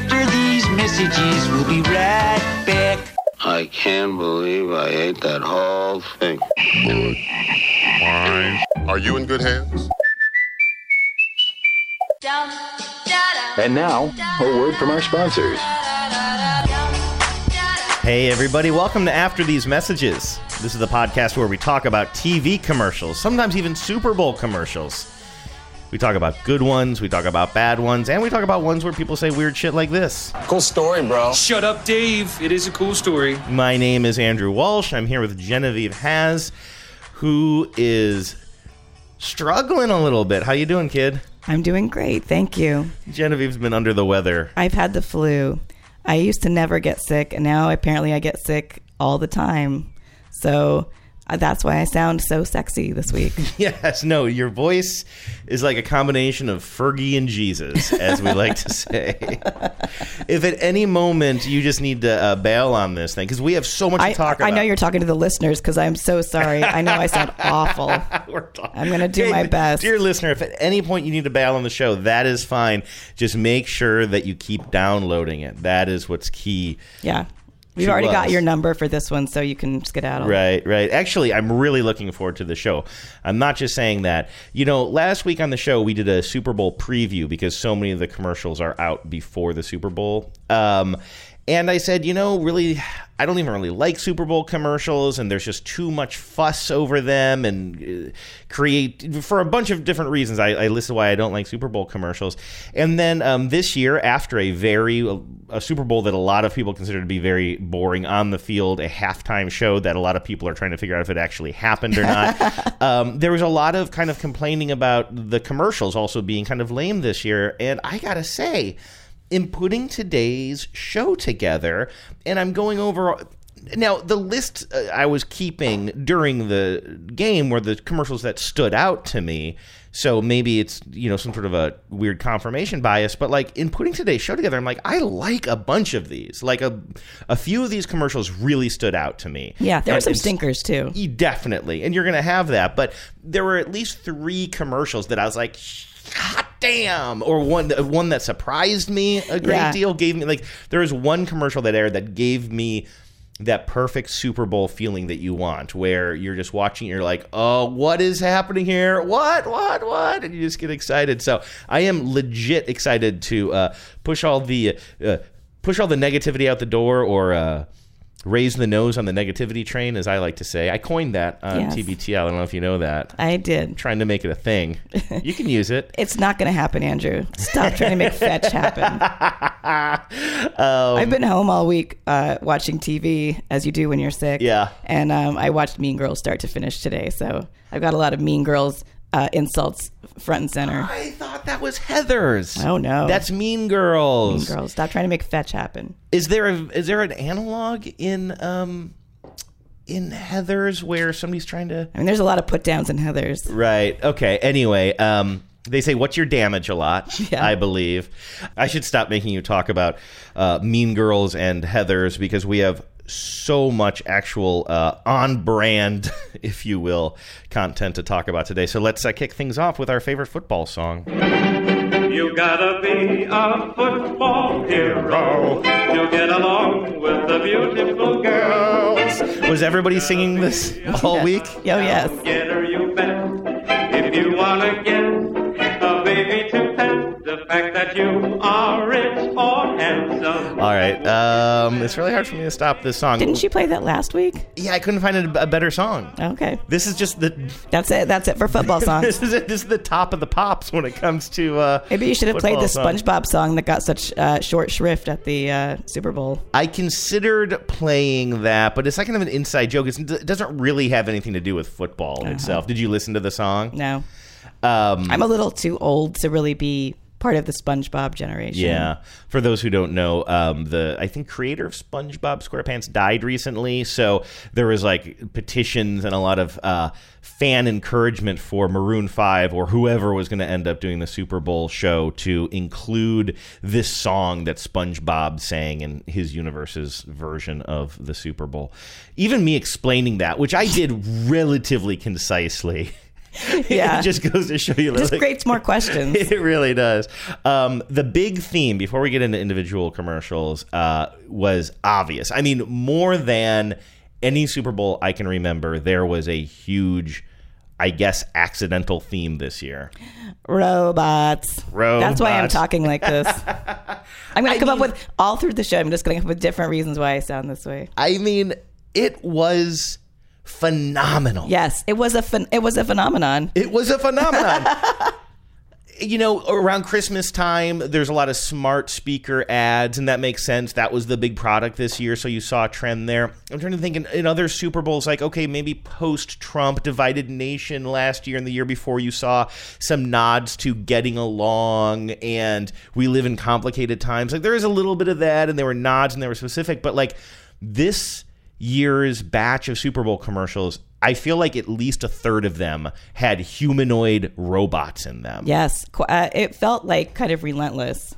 after these messages. We'll be right back. I can't believe I ate that whole thing. Are you in good hands? And now, a word from our sponsors. Hey, everybody, welcome to After These Messages. This is the podcast where we talk about TV commercials, sometimes even Super Bowl commercials. We talk about good ones, we talk about bad ones, and we talk about ones where people say weird shit like this. Cool story, bro. Shut up, Dave. It is a cool story. My name is Andrew Walsh. I'm here with Genevieve Has, who is struggling a little bit. How you doing, kid? I'm doing great, thank you. Genevieve's been under the weather. I've had the flu. I used to never get sick, and now apparently I get sick all the time. So that's why I sound so sexy this week. Yes, no, your voice is like a combination of Fergie and Jesus, as we like to say. if at any moment you just need to uh, bail on this thing, because we have so much I, to talk about. I know you're talking to the listeners because I'm so sorry. I know I sound awful. Talk- I'm gonna do my best. Dear listener, if at any point you need to bail on the show, that is fine. Just make sure that you keep downloading it. That is what's key. Yeah. We've already got your number for this one, so you can skedaddle. Right, right. Actually, I'm really looking forward to the show. I'm not just saying that. You know, last week on the show, we did a Super Bowl preview because so many of the commercials are out before the Super Bowl. Um, and I said, you know, really, I don't even really like Super Bowl commercials, and there's just too much fuss over them and uh, create for a bunch of different reasons. I, I listed why I don't like Super Bowl commercials. And then um, this year, after a very a Super Bowl that a lot of people consider to be very boring on the field, a halftime show that a lot of people are trying to figure out if it actually happened or not. um, there was a lot of kind of complaining about the commercials also being kind of lame this year, and I gotta say, in putting today's show together, and I'm going over. Now, the list uh, I was keeping during the game were the commercials that stood out to me. So maybe it's, you know, some sort of a weird confirmation bias. But like in putting today's show together, I'm like, I like a bunch of these. Like a, a few of these commercials really stood out to me. Yeah, there were some stinkers too. Definitely. And you're going to have that. But there were at least three commercials that I was like, damn. Or one, one that surprised me a great Yeah. deal, gave me, like, there was one commercial that aired that gave me that perfect Super Bowl feeling that you want, where you're just watching, you're like, oh, what is happening here? What, what, what? And you just get excited. So I am legit excited to uh, push all the uh, push all the negativity out the door, or uh, raise the nose on the negativity train, as I like to say. I coined that on Yes. TBTL. I don't know if you know that. I did. trying to make it a thing. You can use it. It's not going to happen, Andrew. Stop trying to make fetch happen. Um, I've been home all week uh, watching TV, as you do when you're sick. Yeah. And um, I watched Mean Girls start to finish today, so I've got a lot of Mean Girls uh, insults front and center. I thought that was Heather's. Oh, no. That's Mean Girls. Mean Girls, stop trying to make fetch happen. Is there a is there an analog in um in Heather's where somebody's trying to I mean, there's a lot of put downs in Heather's. Right. Okay. Anyway, um they say what's your damage a lot, Yeah. I believe. I should stop making you talk about uh, Mean Girls and Heather's because we have so much actual uh, on brand, if you will, content to talk about today. So let's uh, kick things off with our favorite football song. You gotta be a football hero. You'll get along with the beautiful girls. Was everybody singing this all week? Oh, yes. Get her, you bet. If you wanna get a baby to pet, the fact that you are rich or handsome. All right. Um, it's really hard for me to stop this song. Didn't you play that last week? Yeah, I couldn't find a, a better song. Okay. This is just the That's it. That's it for football songs. this is it. This is the top of the pops when it comes to. Uh, Maybe you should have played the. SpongeBob song that got such uh, short shrift at the uh, Super Bowl. I considered playing that, but it's like kind of an inside joke. It's, it doesn't really have anything to do with football itself. Did you listen to the song? Uh-huh. No. Um, I'm a little too old to really be part of the SpongeBob generation. Yeah. For those who don't know, um, the I think creator of SpongeBob SquarePants died recently, so there was like petitions and a lot of uh, fan encouragement for Maroon Five or whoever was going to end up doing the Super Bowl show to include this song that SpongeBob sang in his universe's version of the Super Bowl. Even me explaining that, which I did relatively concisely. Yeah. it just goes to show you. Just like- creates more questions. It really does. Um, the big theme before we get into individual commercials uh, was obvious. I mean, more than any Super Bowl I can remember, there was a huge, I guess, accidental theme this year. Robots. Robots. That's why I'm talking like this. I'm going I to come up with all through the show. I'm just going to come up with different reasons why I sound this way. I mean, it was phenomenal. Yes, it was a phen- it was a phenomenon. It was a phenomenon. you know, around Christmas time, there's a lot of smart speaker ads, and that makes sense. That was the big product this year, so you saw a trend there. I'm trying to think in, in other Super Bowls, like, okay, maybe post Trump, Divided Nation last year and the year before, you saw some nods to getting along and we live in complicated times. Like, there is a little bit of that, and there were nods and they were specific, but like, this year's batch of Super Bowl commercials, I feel like at least a third of them had humanoid robots in them. Yes, uh, it felt like kind of relentless.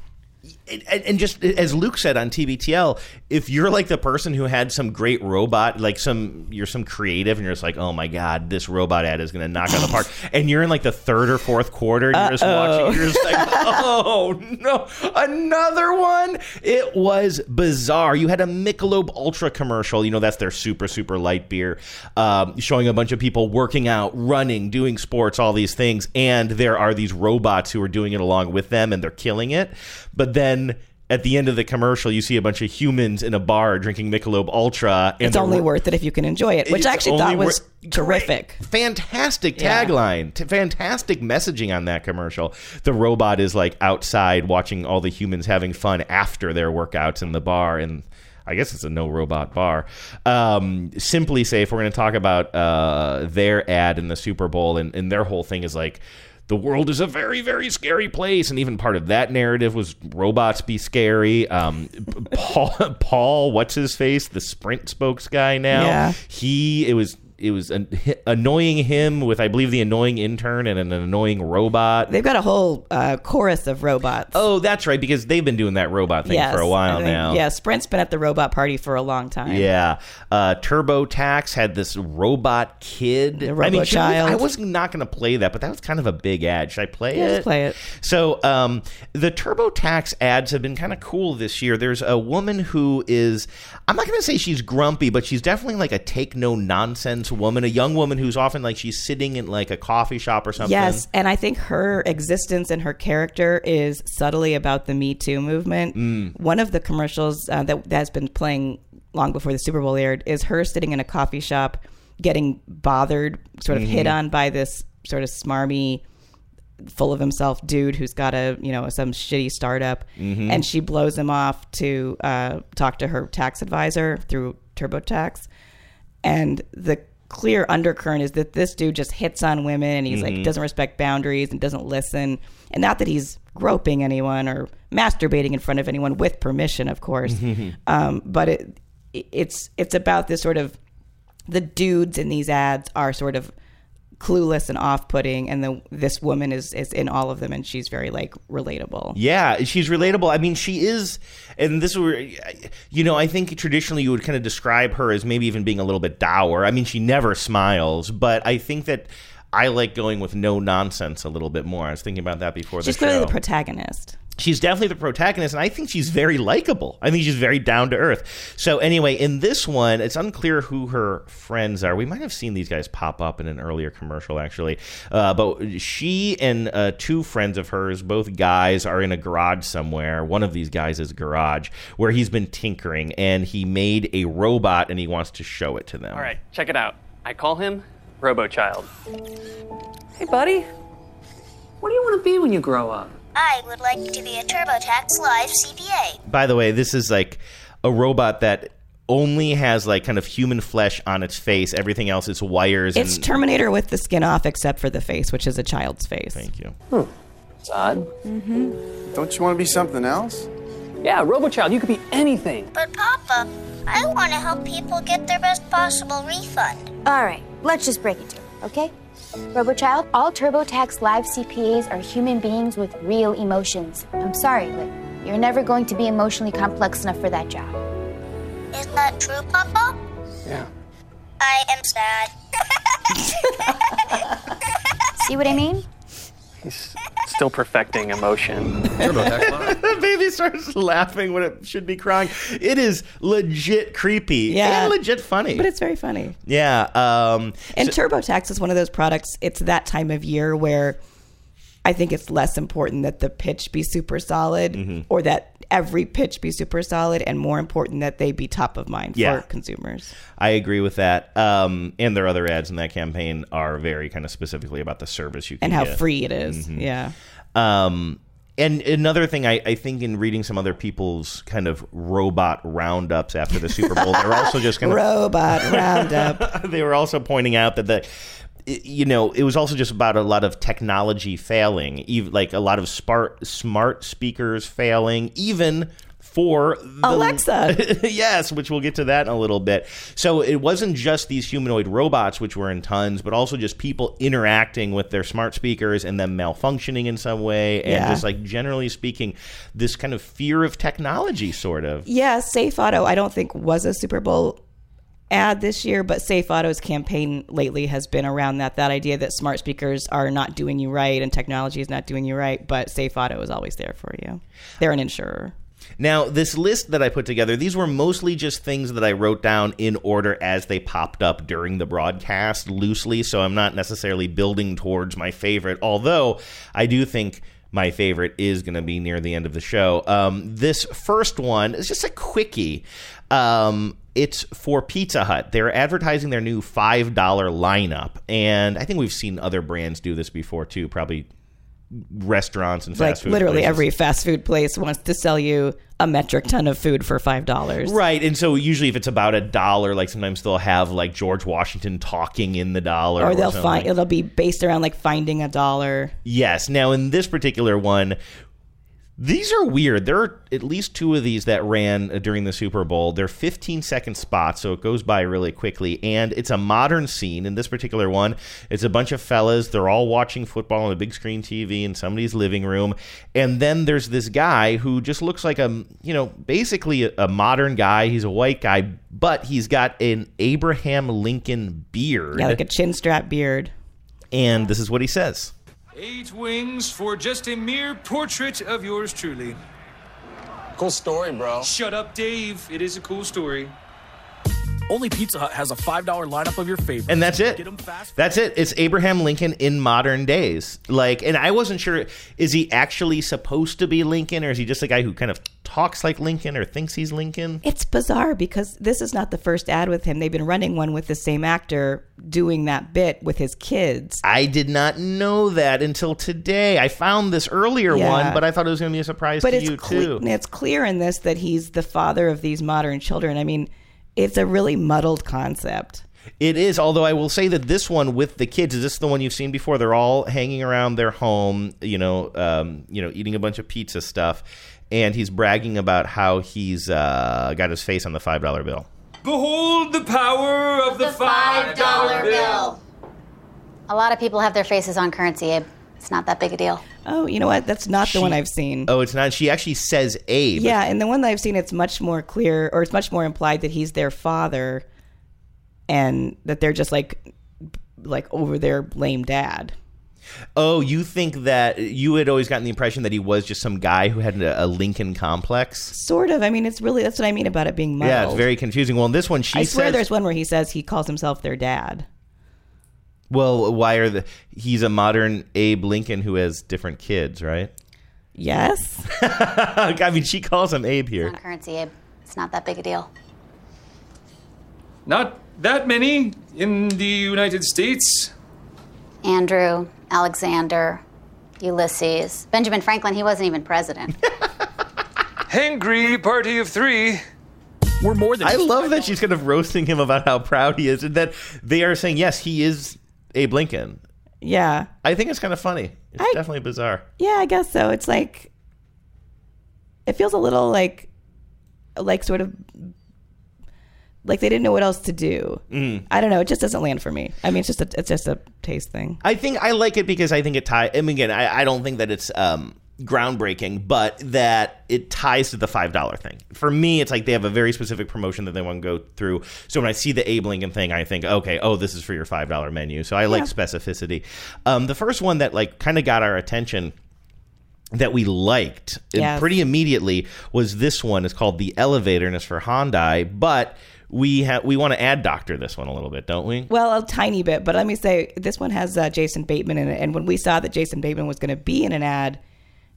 And, and just as Luke said on TBTL, if you're like the person who had some great robot, like some you're some creative, and you're just like, oh my god, this robot ad is going to knock out the park, and you're in like the third or fourth quarter, and you're just watching, you're just like, oh no, another one. It was bizarre. You had a Michelob Ultra commercial. You know that's their super super light beer, um, showing a bunch of people working out, running, doing sports, all these things, and there are these robots who are doing it along with them, and they're killing it. But then at the end of the commercial, you see a bunch of humans in a bar drinking Michelob Ultra. And It's only worth it if you can enjoy it, which I actually thought was wor- terrific. Great. Fantastic Yeah. tagline. T- fantastic messaging on that commercial. The robot is like outside watching all the humans having fun after their workouts in the bar and I guess it's a no robot bar. Um, SimpliSafe, we're going to talk about uh, their ad in the Super Bowl, and, and their whole thing is like, the world is a very, very scary place. And even part of that narrative was robots be scary. Um, Paul, Paul, what's his face? The Sprint spokes guy now. Yeah. He, it was. It was an, annoying him with, I believe, the annoying intern and an annoying robot. They've got a whole uh, chorus of robots. Oh, that's right, because they've been doing that robot thing Yes, for a while think- now. Yeah, Sprint's been at the robot party for a long time. Yeah. Uh, TurboTax had this robot kid. The I mean, should we- I was not going to play that, but that was kind of a big ad. Should I play Yeah, it? just play it. So, um, the TurboTax ads have been kind of cool this year. There's a woman who is, I'm not going to say she's grumpy, but she's definitely like a take no nonsense woman, a young woman who's often like she's sitting in like a coffee shop or something. Yes, and I think her existence and her character is subtly about the Me Too movement. Mm. One of the commercials uh, that that's been playing long before the Super Bowl aired is her sitting in a coffee shop, getting bothered, sort of Mm-hmm. hit on by this sort of smarmy, full of himself dude who's got a you know some shitty startup, Mm-hmm. and she blows him off to uh, talk to her tax advisor through TurboTax, and the clear undercurrent is that this dude just hits on women and he's Mm-hmm. like doesn't respect boundaries and doesn't listen. And not that he's groping anyone or masturbating in front of anyone with permission of course. Um, but it it's it's about this sort of the dudes in these ads are sort of clueless and off-putting and the this woman is is in all of them and she's very like relatable Yeah, she's relatable. I mean, she is, and this were, you know, I think traditionally you would kind of describe her as maybe even being a little bit dour. I mean, she never smiles, but I think that I like going with no nonsense a little bit more. I was thinking about that before she's the clearly show. the protagonist she's definitely the protagonist, and I think she's very likable. I think she's very down to earth. So anyway, in this one, it's unclear who her friends are. We might have seen these guys pop up in an earlier commercial, actually. Uh, but she and uh, two friends of hers, both guys, are in a garage somewhere. One of these guys is garage where he's been tinkering, and he made a robot, and he wants to show it to them. All right, check it out. I call him Robo Child. Hey, buddy. What do you want to be when you grow up? I would like to be a TurboTax Live CPA. By the way, this is like a robot that only has like kind of human flesh on its face. Everything else is wires. it's and, terminator with the skin off except for the face which is a child's face Thank you. Hmm. It's odd. Mm-hmm. Don't you want to be something else? Yeah, RoboChild, you could be anything. But Papa, I want to help people get their best possible refund. All right, let's just break it down, okay? RoboChild, all TurboTax Live CPAs are human beings with real emotions. I'm sorry, but you're never going to be emotionally complex enough for that job. Is that true, Papa? Yeah. I am sad. See what I mean? He's still perfecting emotion. the baby starts laughing when it should be crying. It is legit creepy Yeah. and legit funny. But it's very funny. yeah. Um, And TurboTax is one of those products. It's that time of year where I think it's less important that the pitch be super solid Mm-hmm. or that every pitch be super solid, and more important that they be top of mind Yeah. for consumers. I agree with that. Um, and their other ads in that campaign are very kind of specifically about the service you can And how get. free it is. Mhm. Yeah. Um, and another thing, I, I think in reading some other people's kind of robot roundups after the Super Bowl, they're also just kind of Robot Roundup. they were also pointing out that the you know it was also just about a lot of technology failing even like a lot of smart smart speakers failing even for the- Alexa. yes, which we'll get to that in a little bit. So it wasn't just these humanoid robots, which were in tons, but also just people interacting with their smart speakers and them malfunctioning in some way, and Yeah. just like generally speaking, this kind of fear of technology, sort of. Yeah, Safe Auto, I don't think was a Super Bowl ad this year, but Safe Auto's campaign lately has been around that that idea that smart speakers are not doing you right and technology is not doing you right, but Safe Auto is always there for you. They're an insurer. Now, this list that I put together, these were mostly just things that I wrote down in order as they popped up during the broadcast loosely, so I'm not necessarily building towards my favorite, although I do think my favorite is going to be near the end of the show. Um, this first one is just a quickie. Um, it's for Pizza Hut. They're advertising their new $5 lineup, and I think we've seen other brands do this before too, probably restaurants and fast Like food literally places. every fast food place wants to sell you a metric ton of food for five dollars. Right, and so usually if it's about a dollar, like sometimes they'll have like George Washington talking in the dollar, Or they'll something. find it'll be based around like finding a dollar. Yes. Now in this particular one, these are weird. There are at least two of these that ran uh, during the Super Bowl. They're 15 second spots, so it goes by really quickly. And it's a modern scene. In this particular one, it's a bunch of fellas. They're all watching football on a big screen TV in somebody's living room. And then there's this guy who just looks like a, you know, basically a, a modern guy. He's a white guy, but he's got an Abraham Lincoln beard. Yeah, like a chin strap beard. and this is what he says. Eight wings for just a mere portrait of yours truly. Cool story, bro. Shut up, Dave. It is a cool story. Only Pizza Hut has a $5 lineup of your favorites. And that's it. Get 'em fast. That's it. It's Abraham Lincoln in modern days. Like, and I wasn't sure is he actually supposed to be Lincoln or is he just a guy who kind of talks like Lincoln or thinks he's Lincoln? It's bizarre because this is not the first ad with him. They've been running one with the same actor doing that bit with his kids. I did not know that until today. I found this earlier Yeah. one, but I thought it was going to be a surprise But to it's you cle- too. it's clear in this that he's the father of these modern children. I mean, it's a really muddled concept. It is, although I will say that this one with the kids is this the one you've seen before? They're all hanging around their home, you know, um, you know, eating a bunch of pizza stuff, and he's bragging about how he's uh, got his face on the five dollar bill. Behold the power of the, five dollar bill. A lot of people have their faces on currency, Abe. It's not that big a deal. Oh, you know what? That's not the one I've seen. Oh, it's not. She actually says Abe. Yeah, and the one that I've seen, it's much more clear, or it's much more implied that he's their father, and that they're just like, like over their lame dad. Oh, you think that you had always gotten the impression that he was just some guy who had a, a Lincoln complex? Sort of. I mean, it's really that's what I mean about it being muddled. Yeah, it's very confusing. Well, in this one, she I swear, says, there's one where he says he calls himself their dad. "Well, why are the? He's a modern Abe Lincoln who has different kids, right?" Yes. I mean, she calls him Abe here. On currency, Abe. It's not that big a deal. Not that many in the United States. Andrew, Alexander, Ulysses, Benjamin Franklin, he wasn't even president. Hangry party of three. We're more than I love that she's kind of roasting him about how proud he is, and that they are saying, "Yes, he is Abe Lincoln." Yeah. I think it's kind of funny. It's definitely bizarre. Yeah, I guess so. It's like it feels a little like like sort of like they didn't know what else to do. Mm. I don't know. It just doesn't land for me. I mean, it's just a it's just a taste thing. I think I like it because I think it ties. I mean, again, I, I don't think that it's um, groundbreaking, but that it ties to the five dollar thing. For me, it's like they have a very specific promotion that they want to go through. So when I see the Abe Lincoln thing, I think, okay, oh, this is for your five dollar menu. So I like Yeah. specificity. Um, the first one that like kind of got our attention that we liked Yes. pretty immediately was this one. It's called the Elevator, and it's for Hyundai, but. We ha- we want to add Doctor this one a little bit, don't we? Well, a tiny bit, but let me say this one has uh, Jason Bateman in it. And when we saw that Jason Bateman was going to be in an ad,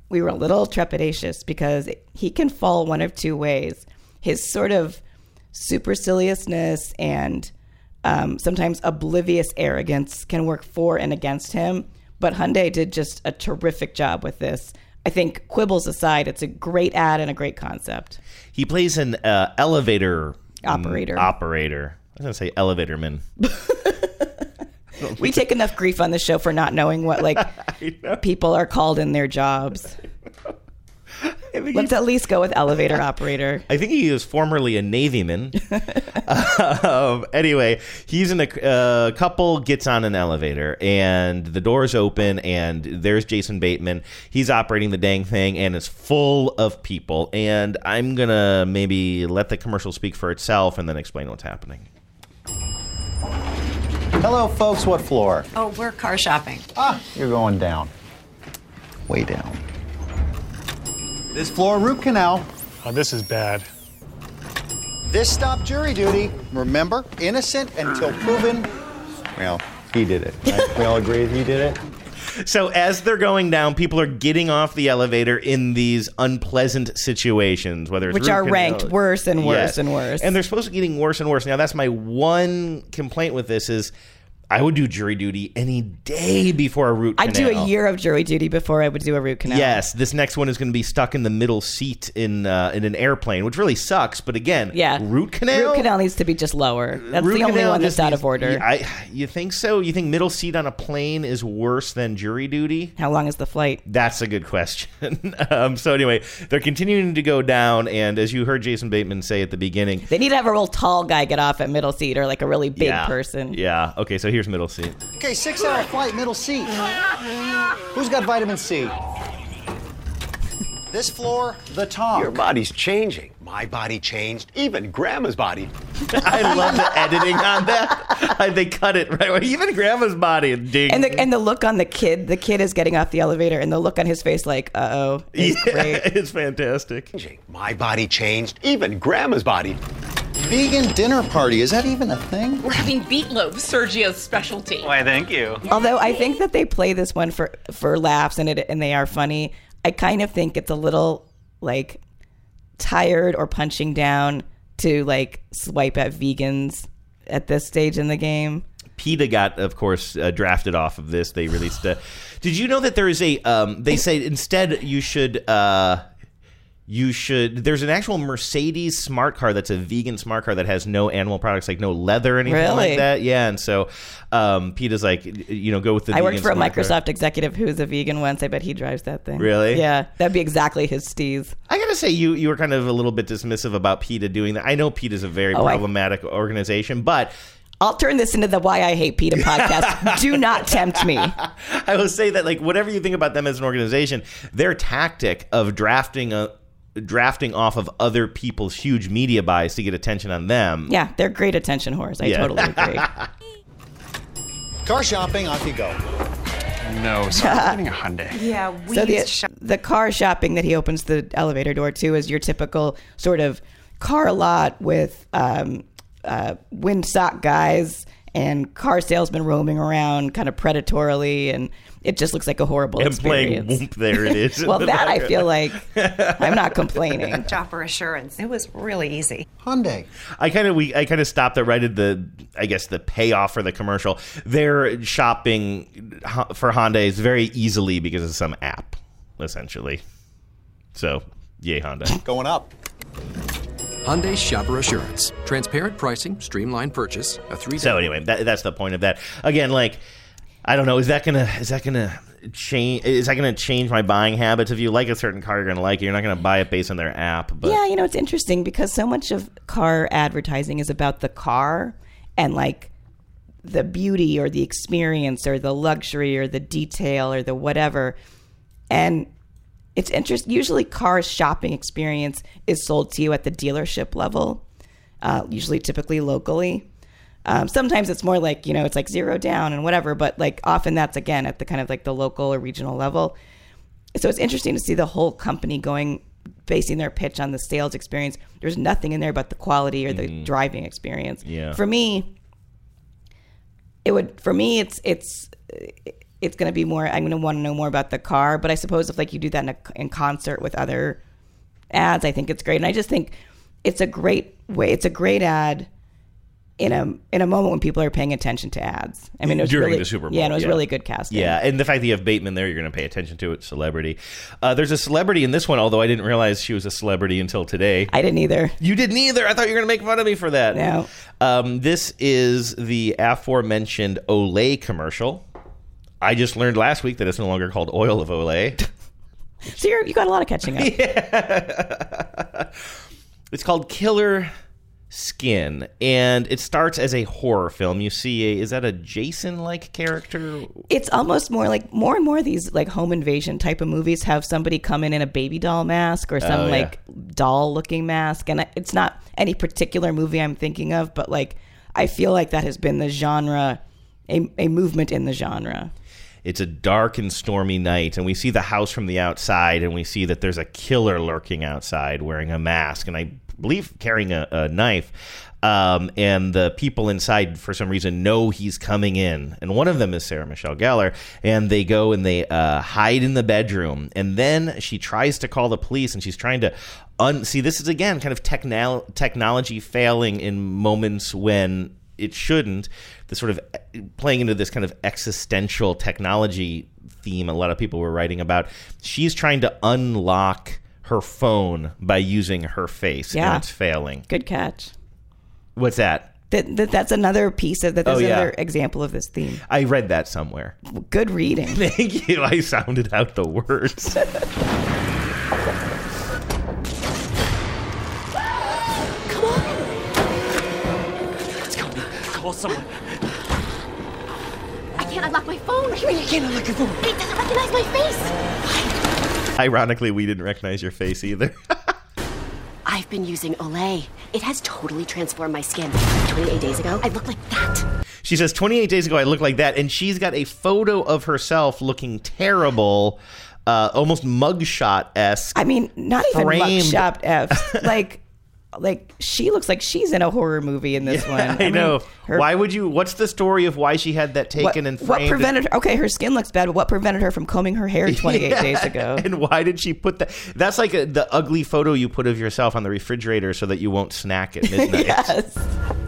we were a little trepidatious because he can fall one of two ways. His sort of superciliousness and um, sometimes oblivious arrogance can work for and against him. But Hyundai did just a terrific job with this. I think quibbles aside, it's a great ad and a great concept. He plays an uh, elevator Operator. Operator. I was gonna say elevatorman. We take enough grief on the show for not knowing what like people are called in their jobs. Let's at least go with elevator operator. I think he was formerly a navyman. um, anyway, he's in a uh, couple gets on an elevator and the doors open and there's Jason Bateman. He's operating the dang thing and it's full of people. And I'm gonna maybe let the commercial speak for itself and then explain what's happening. Hello, folks. What floor? Oh, we're car shopping. Ah, you're going down. Way down. This floor, root canal. Oh, this is bad. This stop, jury duty. Remember, innocent until proven. Well, he did it. Right? we all agree he did it. So as they're going down, people are getting off the elevator in these unpleasant situations, whether it's Which are canal- ranked worse and worse Yes. and worse. and they're supposed to be getting worse and worse. Now, that's my one complaint with this is I would do jury duty any day before a root canal. I'd do a year of jury duty before I would do a root canal. Yes, this next one is going to be stuck in the middle seat in uh, in an airplane, which really sucks. But again, Yeah. root canal. Root canal needs to be just lower. That's Root the only one that's just out needs- of order. I, you think so? You think middle seat on a plane is worse than jury duty? How long is the flight? That's a good question. um, so anyway, they're continuing to go down, and as you heard Jason Bateman say at the beginning, They need to have a real tall guy get off at middle seat or like a really big yeah, person. Yeah. Okay. So here's middle seat. Okay, six hour flight, middle seat. Who's got vitamin C? This floor, the top. Your body's changing. My body changed. Even Grandma's body. I love the editing on that. I- they cut it right. away. Even Grandma's body and ding. And the and the look on the kid, the kid is getting off the elevator, and the look on his face, like, uh oh, yeah, great. it's fantastic. My body changed. Even Grandma's body. Vegan dinner party. Is that even a thing? We're having meatloaf, Sergio's specialty. Why, thank you. Although I think that they play this one for for laughs and it and they are funny. I kind of think it's a little like tired or punching down to like swipe at vegans at this stage in the game. PETA got, of course, uh, drafted off of this. They released a. Did you know that there is a? Um, they say instead you should. Uh, you should. There's an actual Mercedes smart car that's a vegan smart car that has no animal products, like no leather or anything Really? like that. Yeah, and so um, PETA's like, you know, go with the. I worked for a smart car. Microsoft executive who's a vegan once. I bet he drives that thing. Really? Yeah, that'd be exactly his steez. I gotta say, you you were kind of a little bit dismissive about PETA doing that. I know PETA is a very Oh, I- problematic organization, but I'll turn this into the Why I Hate PETA podcast. Do not tempt me. I will say that like whatever you think about them as an organization, their tactic of drafting a drafting off of other people's huge media buys to get attention on them. Yeah, they're great attention whores. I Yeah. totally agree. Car shopping, off you go. No, sorry, I'm getting a Hyundai. Yeah, we so the, the car shopping that he opens the elevator door to is your typical sort of car lot with um, uh, windsock guys and car salesmen roaming around kind of predatorily and it just looks like a horrible And playing experience. Whoop, there it is. well the that i feel like i'm not complaining Shopper assurance. It was really easy. Hyundai. I kind of we I kind of stopped there right at the I guess the payoff for the commercial. They're shopping for Honda is very easily because of some app, essentially. So, yay Honda. Going up. Hyundai Shopper Assurance. Transparent pricing, streamlined purchase, a three So anyway, that, that's the point of that. Again, like I don't know, is that gonna is that gonna change? Is that gonna change my buying habits? If you like a certain car, you're gonna like it. You're not gonna buy it based on their app. But yeah you know it's interesting because so much of car advertising is about the car and like the beauty or the experience or the luxury or the detail or the whatever and it's interesting. Usually, car shopping experience is sold to you at the dealership level, uh, usually, typically locally. Um, sometimes it's more like you know it's like zero down and whatever, but like often that's again at the kind of like the local or regional level. So it's interesting to see the whole company going basing their pitch on the sales experience. There's nothing in there but the quality or the driving experience. Yeah. For me, it would for me it's it's it's going to be more i'm going to want to know more about the car but i suppose if like you do that in, a, in concert with other ads i think it's great and i just think it's a great way it's a great ad in a in a moment when people are paying attention to ads i mean it was during really, the Super Bowl. yeah and it was really good casting Yeah, and the fact that you have Bateman there, you're going to pay attention to it. Celebrity. Uh, there's a celebrity in this one, although I didn't realize she was a celebrity until today. i didn't either You didn't either. I thought you were going to make fun of me for that. No. Um, this is the aforementioned Olay commercial. I just learned last week that it's no longer called Oil of Olay. so you're, you got a lot of catching up Yeah. It's called Killer Skin, and it starts as a horror film. You see, a, is that a Jason-like character? it's almost more like more and more of these like home invasion type of movies have somebody come in in a baby doll mask or oh, some Oh, yeah. like doll looking mask and it's not any particular movie i'm thinking of but like i feel like that has been the genre a, a movement in the genre It's a dark and stormy night, and we see the house from the outside, and we see that there's a killer lurking outside wearing a mask, and I believe carrying a, a knife. Um, and the people inside, for some reason, know he's coming in. And one of them is Sarah Michelle Gellar. And they go and they uh, hide in the bedroom. And then she tries to call the police, and she's trying to un- see. This is again kind of technol- technology failing in moments when it shouldn't. The sort of playing into this kind of existential technology theme a lot of people were writing about. She's trying to unlock her phone by using her face, Yeah. and it's failing. good catch What's that? that, that that's another piece of that there's Oh, yeah. another example of this theme I read that somewhere. good reading Thank you. I sounded out the words. Come on. Let's go. Call someone. I can't unlock my phone. What do you mean you can't unlock your phone? It doesn't recognize my face. Ironically, we didn't recognize your face either. I've been using Olay. It has totally transformed my skin. 28 days ago, I looked like that. She says 28 days ago I looked like that, and she's got a photo of herself looking terrible, uh, almost mugshot esque. i mean not even Framed. mugshot f like like she looks like she's in a horror movie in this one I, mean, know. her- why would you? What's the story of why she had that taken what, and framed? what framed? prevented her? Okay, her skin looks bad, but what prevented her from combing her hair 28 Yeah. days ago? And why did she put that? That's like a, the ugly photo you put of yourself on the refrigerator so that you won't snack at midnight. yes.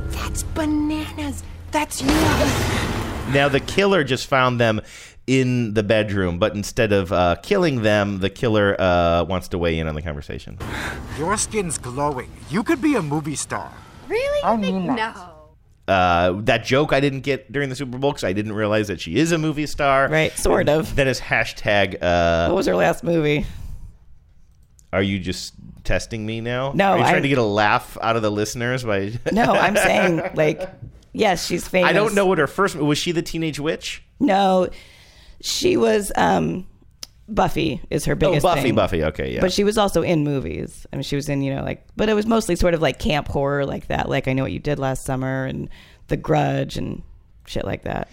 That's bananas. That's you. Now the killer just found them in the bedroom, but instead of uh, killing them, the killer uh, wants to weigh in on the conversation. Your skin's glowing. You could be a movie star. Really? I mean. No. Uh, that joke I didn't get during the Super Bowl because I didn't realize that she is a movie star. Right, sort of. Then it's hashtag. Uh, What was her last movie? Are you just testing me now? No, Are you trying I- to get a laugh out of the listeners by? No, I'm saying like, yes, she's famous. I don't know what her first was. She the teenage witch? No, she was um, Buffy is her biggest. oh, Buffy, thing. Buffy. Okay, yeah. But she was also in movies. I mean, she was in you know like, but it was mostly sort of like camp horror like that. Like I know what you did last summer and The Grudge and shit like that.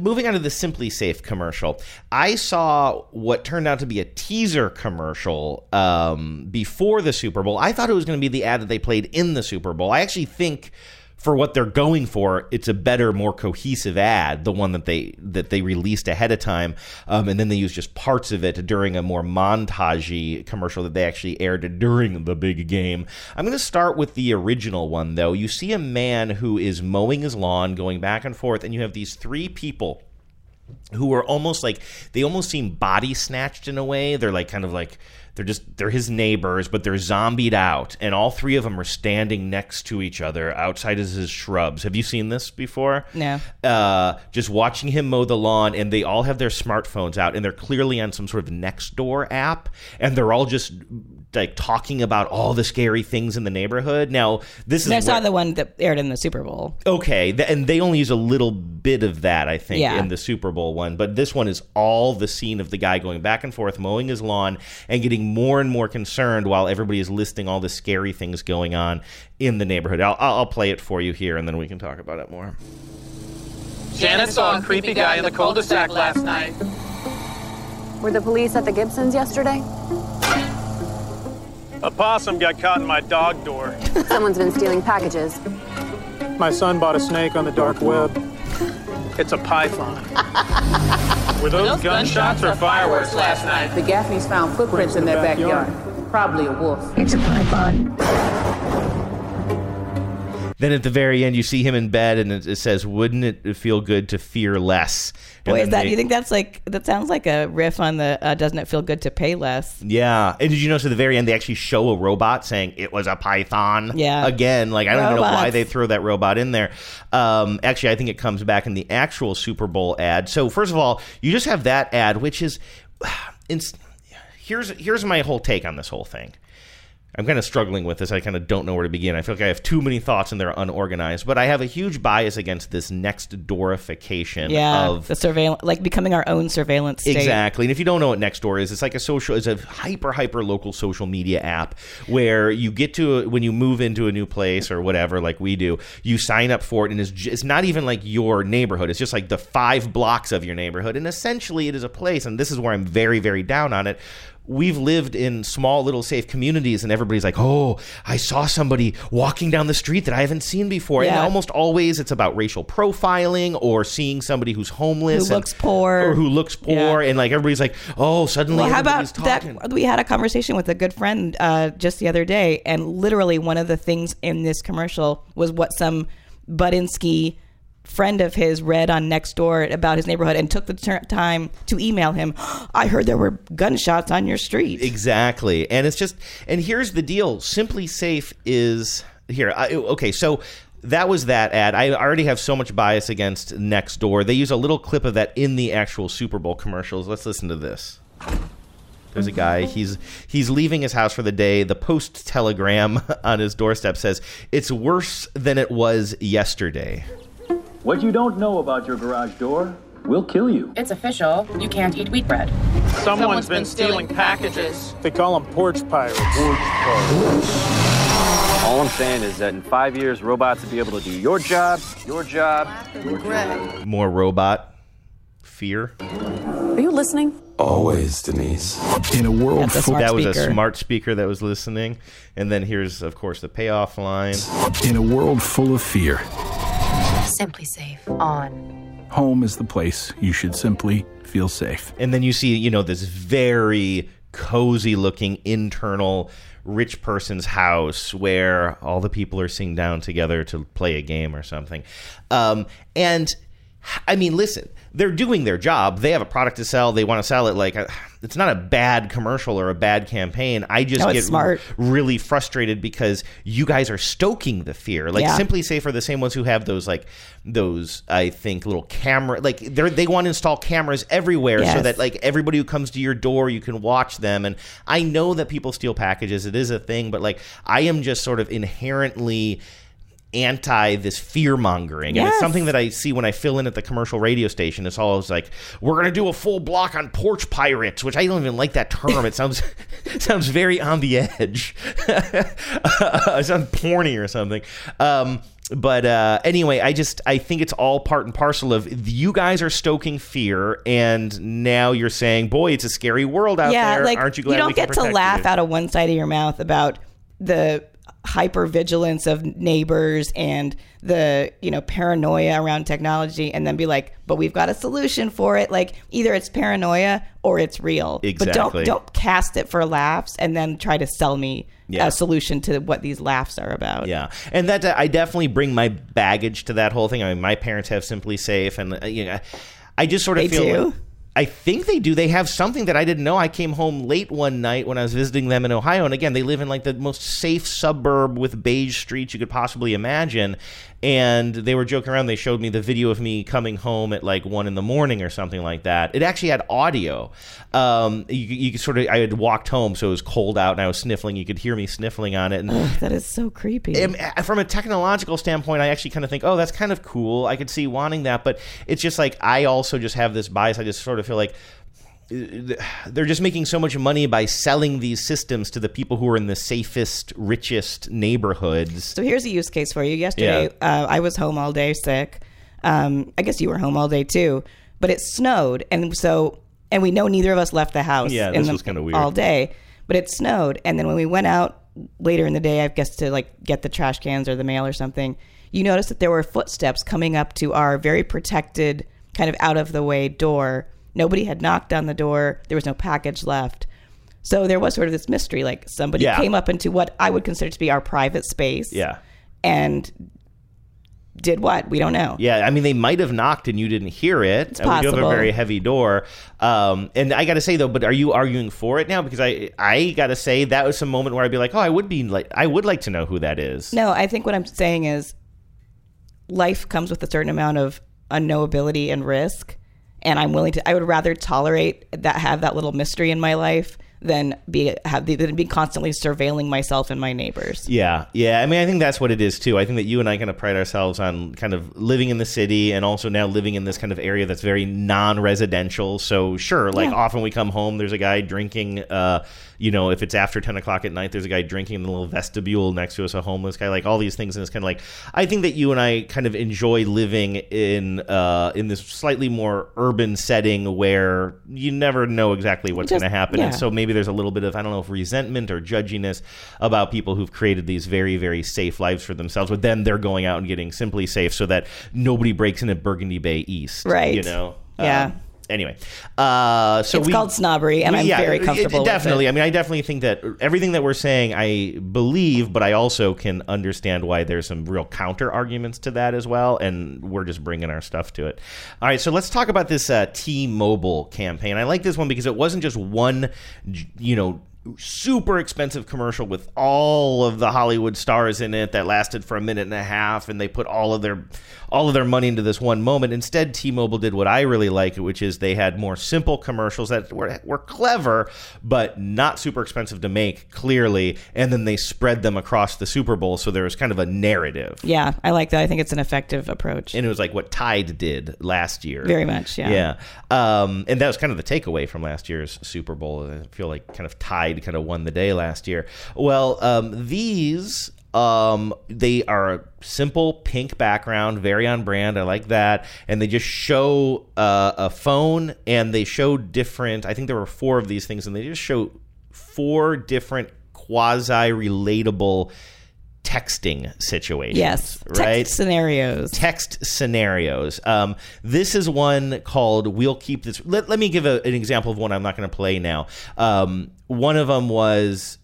moving on to the SimpliSafe commercial, I saw what turned out to be a teaser commercial um, before the Super Bowl. I thought it was going to be the ad that they played in the Super Bowl. I actually think for what they're going for, it's a better, more cohesive ad, the one that they that they released ahead of time, um, and then they used just parts of it during a more montagey commercial that they actually aired during the big game. I'm going to start with the original one, though. You see a man who is mowing his lawn, going back and forth, and you have these three people who are almost like they almost seem body snatched in a way. They're like kind of like they're just they're his neighbors, but they're zombied out, and all three of them are standing next to each other outside of his shrubs. Have you seen this before? No. Uh, just watching him mow the lawn, and they all have their smartphones out, and they're clearly on some sort of next door app, and they're all just like talking about all the scary things in the neighborhood. Now, this is I saw where- the one that aired in the Super Bowl. Okay, th- and they only use a little bit of that, I think, Yeah. in the Super Bowl one. But this one is all the scene of the guy going back and forth, mowing his lawn, and getting more and more concerned while everybody is listing all the scary things going on in the neighborhood. I'll, I'll I'll play it for you here, and then we can talk about it more. Janet saw a creepy guy in the cul-de-sac last night. Were the police at the Gibsons yesterday? A possum got caught in my dog door. Someone's been stealing packages. My son bought a snake on the dark web. It's a python. Were those, gunshots or fireworks last night? The Gaffneys found footprints in their backyard. Probably a wolf. It's a python. Then at the very end, you see him in bed, and it, it says, "Wouldn't it feel good to fear less?" And Boy, is that? they- you think that's like that sounds like a riff on the uh, "Doesn't it feel good to pay less"? Yeah, and did you notice at the very end they actually show a robot saying it was a python? Yeah. again, like I don't even know why they throw that robot in there. Um, actually, I think it comes back in the actual Super Bowl ad. So first of all, you just have that ad, which is, it's, here's here's my whole take on this whole thing. I'm kind of struggling with this. I kind of don't know where to begin. I feel like I have too many thoughts and they're unorganized. But I have a huge bias against this next doorification Yeah, of the surveillance, like becoming our own surveillance state. Exactly. And if you don't know what Nextdoor is, it's like a social, it's a hyper, hyper local social media app where you get to, when you move into a new place or whatever, like we do, you sign up for it and it's, j- it's not even like your neighborhood. It's just like the five blocks of your neighborhood. And essentially it is a place, and this is where I'm very, very down on it. We've lived in small little safe communities, and everybody's like, "Oh, I saw somebody walking down the street that I haven't seen before." And almost always, it's about racial profiling or seeing somebody who's homeless, Who and- looks poor. or who looks poor, and like everybody's like, "Oh, suddenly." Well, how about talking. that? We had a conversation with a good friend uh, just the other day, and literally one of the things in this commercial was what some Budinsky friend of his read on Nextdoor about his neighborhood and took the ter- time to email him. I heard there were gunshots on your street. Exactly. And it's just, and here's the deal SimpliSafe is here. I, okay, so that was that ad. I already have so much bias against Nextdoor. They use a little clip of that in the actual Super Bowl commercials. Let's listen to this. There's a guy. He's he's leaving his house for the day. The post telegram on his doorstep says, "It's worse than it was yesterday." What you don't know about your garage door will kill you. It's official. You can't eat wheat bread. Someone's been stealing packages. They call them porch pirates. All I'm saying is that in five years, robots will be able to do your job, your job, your job. More robot fear. Are you listening? Always, Denise. In a world full that was a smart speaker that was listening. And then here's, of course, the payoff line. in a world full of fear, Simply safe. On. home is the place you should simply feel safe. And then you see, you know, this very cozy looking internal rich person's house where all the people are sitting down together to play a game or something. Um, and I mean, listen, they're doing their job. They have a product to sell. They want to sell it. Like, uh, it's not a bad commercial or a bad campaign. I just No, get smart. really frustrated because you guys are stoking the fear. Like, Yeah. SimpliSafe are the same ones who have those, like, those, I think, little camera, like, they're, they want to install cameras everywhere so that, like, everybody who comes to your door, you can watch them. And I know that people steal packages. It is a thing, but, like, I am just sort of inherently anti this fear mongering. And it's something that I see when I fill in at the commercial radio station. It's always like, we're going to do a full block on porch pirates, which I don't even like that term. It sounds sounds very on the edge. it sounds porny or something. Um, but uh, anyway, I just I think it's all part and parcel of you guys are stoking fear, and now you're saying, "Boy, it's a scary world out yeah, there." like Aren't you glad you don't get to laugh you? out of one side of your mouth about the hyper vigilance of neighbors and the you know paranoia around technology and then be like but we've got a solution for it like either it's paranoia or it's real exactly. but don't don't cast it for laughs and then try to sell me Yeah. a solution to what these laughs are about Yeah, and that I definitely bring my baggage to that whole thing. I mean, my parents have SimpliSafe, and uh, you know, I just sort of They feel. do? like- I think they do. They have something that I didn't know. I came home late one night when I was visiting them in Ohio, and again, they live in like the most safe suburb with beige streets you could possibly imagine. And they were joking around. They showed me the video of me coming home at like one in the morning or something like that. It actually had audio. Um, you, you sort of. I had walked home, so it was cold out, and I was sniffling. You could hear me sniffling on it. And that is so creepy. from a technological standpoint, I actually kind of think, oh, that's kind of cool. I could see wanting that, but it's just like I also just have this bias. I just sort of feel like uh, they're just making so much money by selling these systems to the people who are in the safest, richest neighborhoods. So here's a use case for you. Yesterday, uh, I was home all day sick. Um, I guess you were home all day too, but it snowed, and so and we know neither of us left the house. Yeah, in this the- was kinda weird. all day. But it snowed, and then when we went out later in the day, I guess to like get the trash cans or the mail or something, you noticed that there were footsteps coming up to our very protected, kind of out of the way door. Nobody had knocked on the door. There was no package left. So there was sort of this mystery, like somebody Yeah. came up into what I would consider to be our private space Yeah. and did what? We don't know. Yeah, I mean, they might have knocked and you didn't hear it. It's And We do have a very heavy door. Um, and I got to say though, but are you arguing for it now? Because I, I got to say that was a moment where I'd be like, oh, I would be like, I would like to know who that is. No, I think what I'm saying is life comes with a certain amount of unknowability and risk. And I'm willing to, I would rather tolerate that, have that little mystery in my life than be, have, than be constantly surveilling myself and my neighbors. Yeah, yeah. I mean, I think that's what it is too. I think that you and I kind of pride ourselves on kind of living in the city and also now living in this kind of area that's very non-residential. So sure, like Yeah. often we come home, there's a guy drinking. Uh, you know, if it's after ten o'clock at night, there's a guy drinking in the little vestibule next to us, a homeless guy. Like all these things, and it's kind of like I think that you and I kind of enjoy living in uh, in this slightly more urban setting where you never know exactly what's going to happen, and so maybe there's a little bit of I don't know if resentment or judginess about people who've created these very very safe lives for themselves, but then they're going out and getting SimpliSafe so that nobody breaks into Burgundy Bay East, Right. You know, Yeah. Um, anyway, uh, so it's we, called snobbery, and we- I'm yeah, very it- comfortable with it. definitely. I mean, I definitely think that everything that we're saying, I believe, but I also can understand why there's some real counter arguments to that as well, and we're just bringing our stuff to it. All right, so let's talk about this uh, T-Mobile campaign. I like this one because it wasn't just one, you know. Super expensive commercial with all of the Hollywood stars in it that lasted for a minute and a half, and they put all of their all of their money into this one moment. Instead, T-Mobile did what I really like, which is they had more simple commercials that were, were clever but not super expensive to make, clearly, and then they spread them across the Super Bowl, so there was kind of a narrative. Yeah, I like that. I think it's an effective approach. And it was like what Tide did last year. Very much, yeah. Yeah. Um, and that was kind of the takeaway from last year's Super Bowl. I feel like kind of Tide kind of won the day last year. Well, um, these um, they are a simple pink background, very on brand. I like that. And they just show uh, a phone and they show different, I think there were four of these things, and they just show four different quasi relatable texting situations. Yes, Right. text right? scenarios. Text scenarios. Um, this is one called "We'll Keep This." Let, let me give a, an example of one I'm not going to play now. Um, one of them was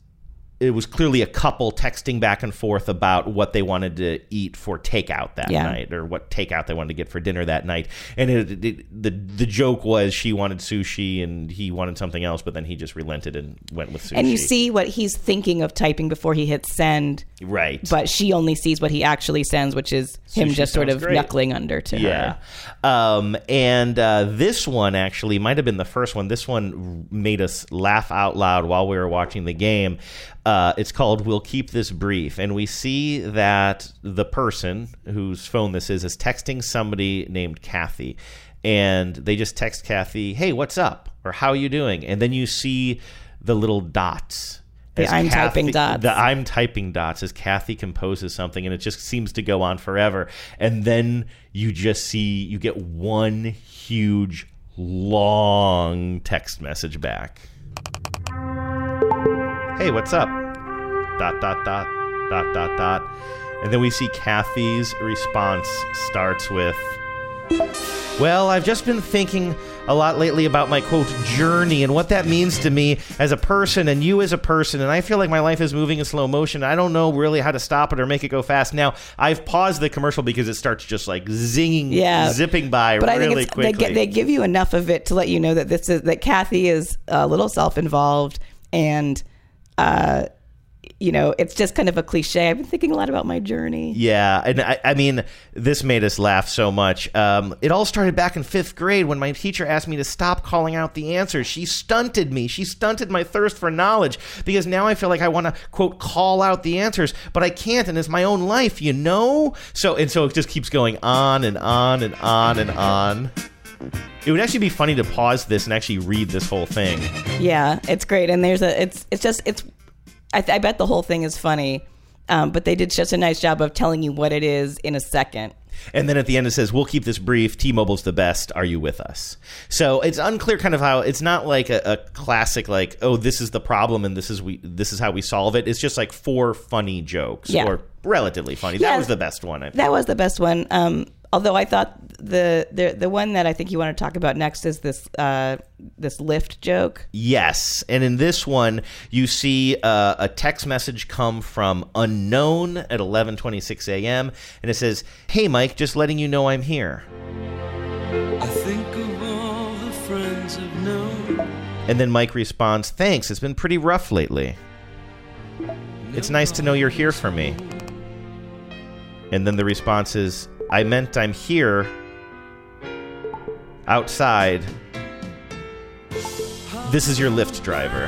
it was clearly a couple texting back and forth about what they wanted to eat for takeout that Yeah. night or what takeout they wanted to get for dinner that night. And it, it, the the joke was she wanted sushi and he wanted something else, but then he just relented and went with sushi. And you see what he's thinking of typing before he hits send. right? But she only sees what he actually sends, which is him Sushi just sort of great. knuckling under to yeah. her. Um, and uh, this one actually might have been the first one. This one made us laugh out loud while we were watching the game. Uh, Uh, it's called "We'll Keep This Brief," and we see that the person whose phone this is is texting somebody named Kathy, and they just text Kathy, "Hey, what's up?" or "How are you doing?" And then you see the little dots. The I'm typing dots. The I'm typing dots as Kathy composes something, and it just seems to go on forever. And then you just see you get one huge, long text message back. Hey, what's up? Dot dot dot dot dot dot. And then we see Kathy's response starts with Well, I've just been thinking a lot lately about my quote journey and what that means to me as a person and you as a person. And I feel like my life is moving in slow motion. I don't know really how to stop it or make it go fast. Now, I've paused the commercial because it starts just like zinging, Yeah. zipping by but I really think it's, quickly. they, they give you enough of it to let you know that this is that Kathy is a little self-involved and uh you know it's just kind of a cliche i've been thinking a lot about my journey Yeah, and I, I mean, this made us laugh so much. Um, it all started back in fifth grade when my teacher asked me to stop calling out the answers. She stunted me. She stunted my thirst for knowledge because now I feel like I want to quote call out the answers, but I can't, and it's my own life, you know. So and so it just keeps going on and on and on and on. It would actually be funny to pause this and actually read this whole thing. yeah it's great and there's a it's it's just it's i, th- I bet the whole thing is funny um, but they did such a nice job of telling you what it is in a second And then at the end it says, "We'll keep this brief. T-Mobile's the best. Are you with us?" So it's unclear, kind of how it's not like a, a classic, like, "Oh, this is the problem and this is we this is how we solve it." It's just like four funny jokes Yeah. or relatively funny. Yeah. that was the best one. I think. that was the best one um, although i thought the, the the one that i think you want to talk about next is this uh, this Lyft joke Yes, and in this one, you see uh, a text message come from unknown at 11:26 a.m. and it says, "Hey, Mike, just letting you know I'm here." I think of all the friends I've known. And then Mike responds, Thanks, it's been pretty rough lately. It's nice to know you're here for me. And then the response is, I meant I'm here outside. This is your Lyft driver.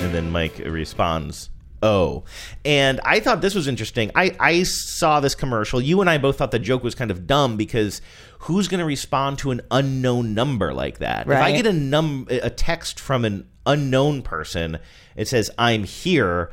And then Mike responds, Oh. And I thought this was interesting. I, I saw this commercial. You and I both thought the joke was kind of dumb because who's going to respond to an unknown number like that? If I get a num a text from an unknown person, it says I'm here.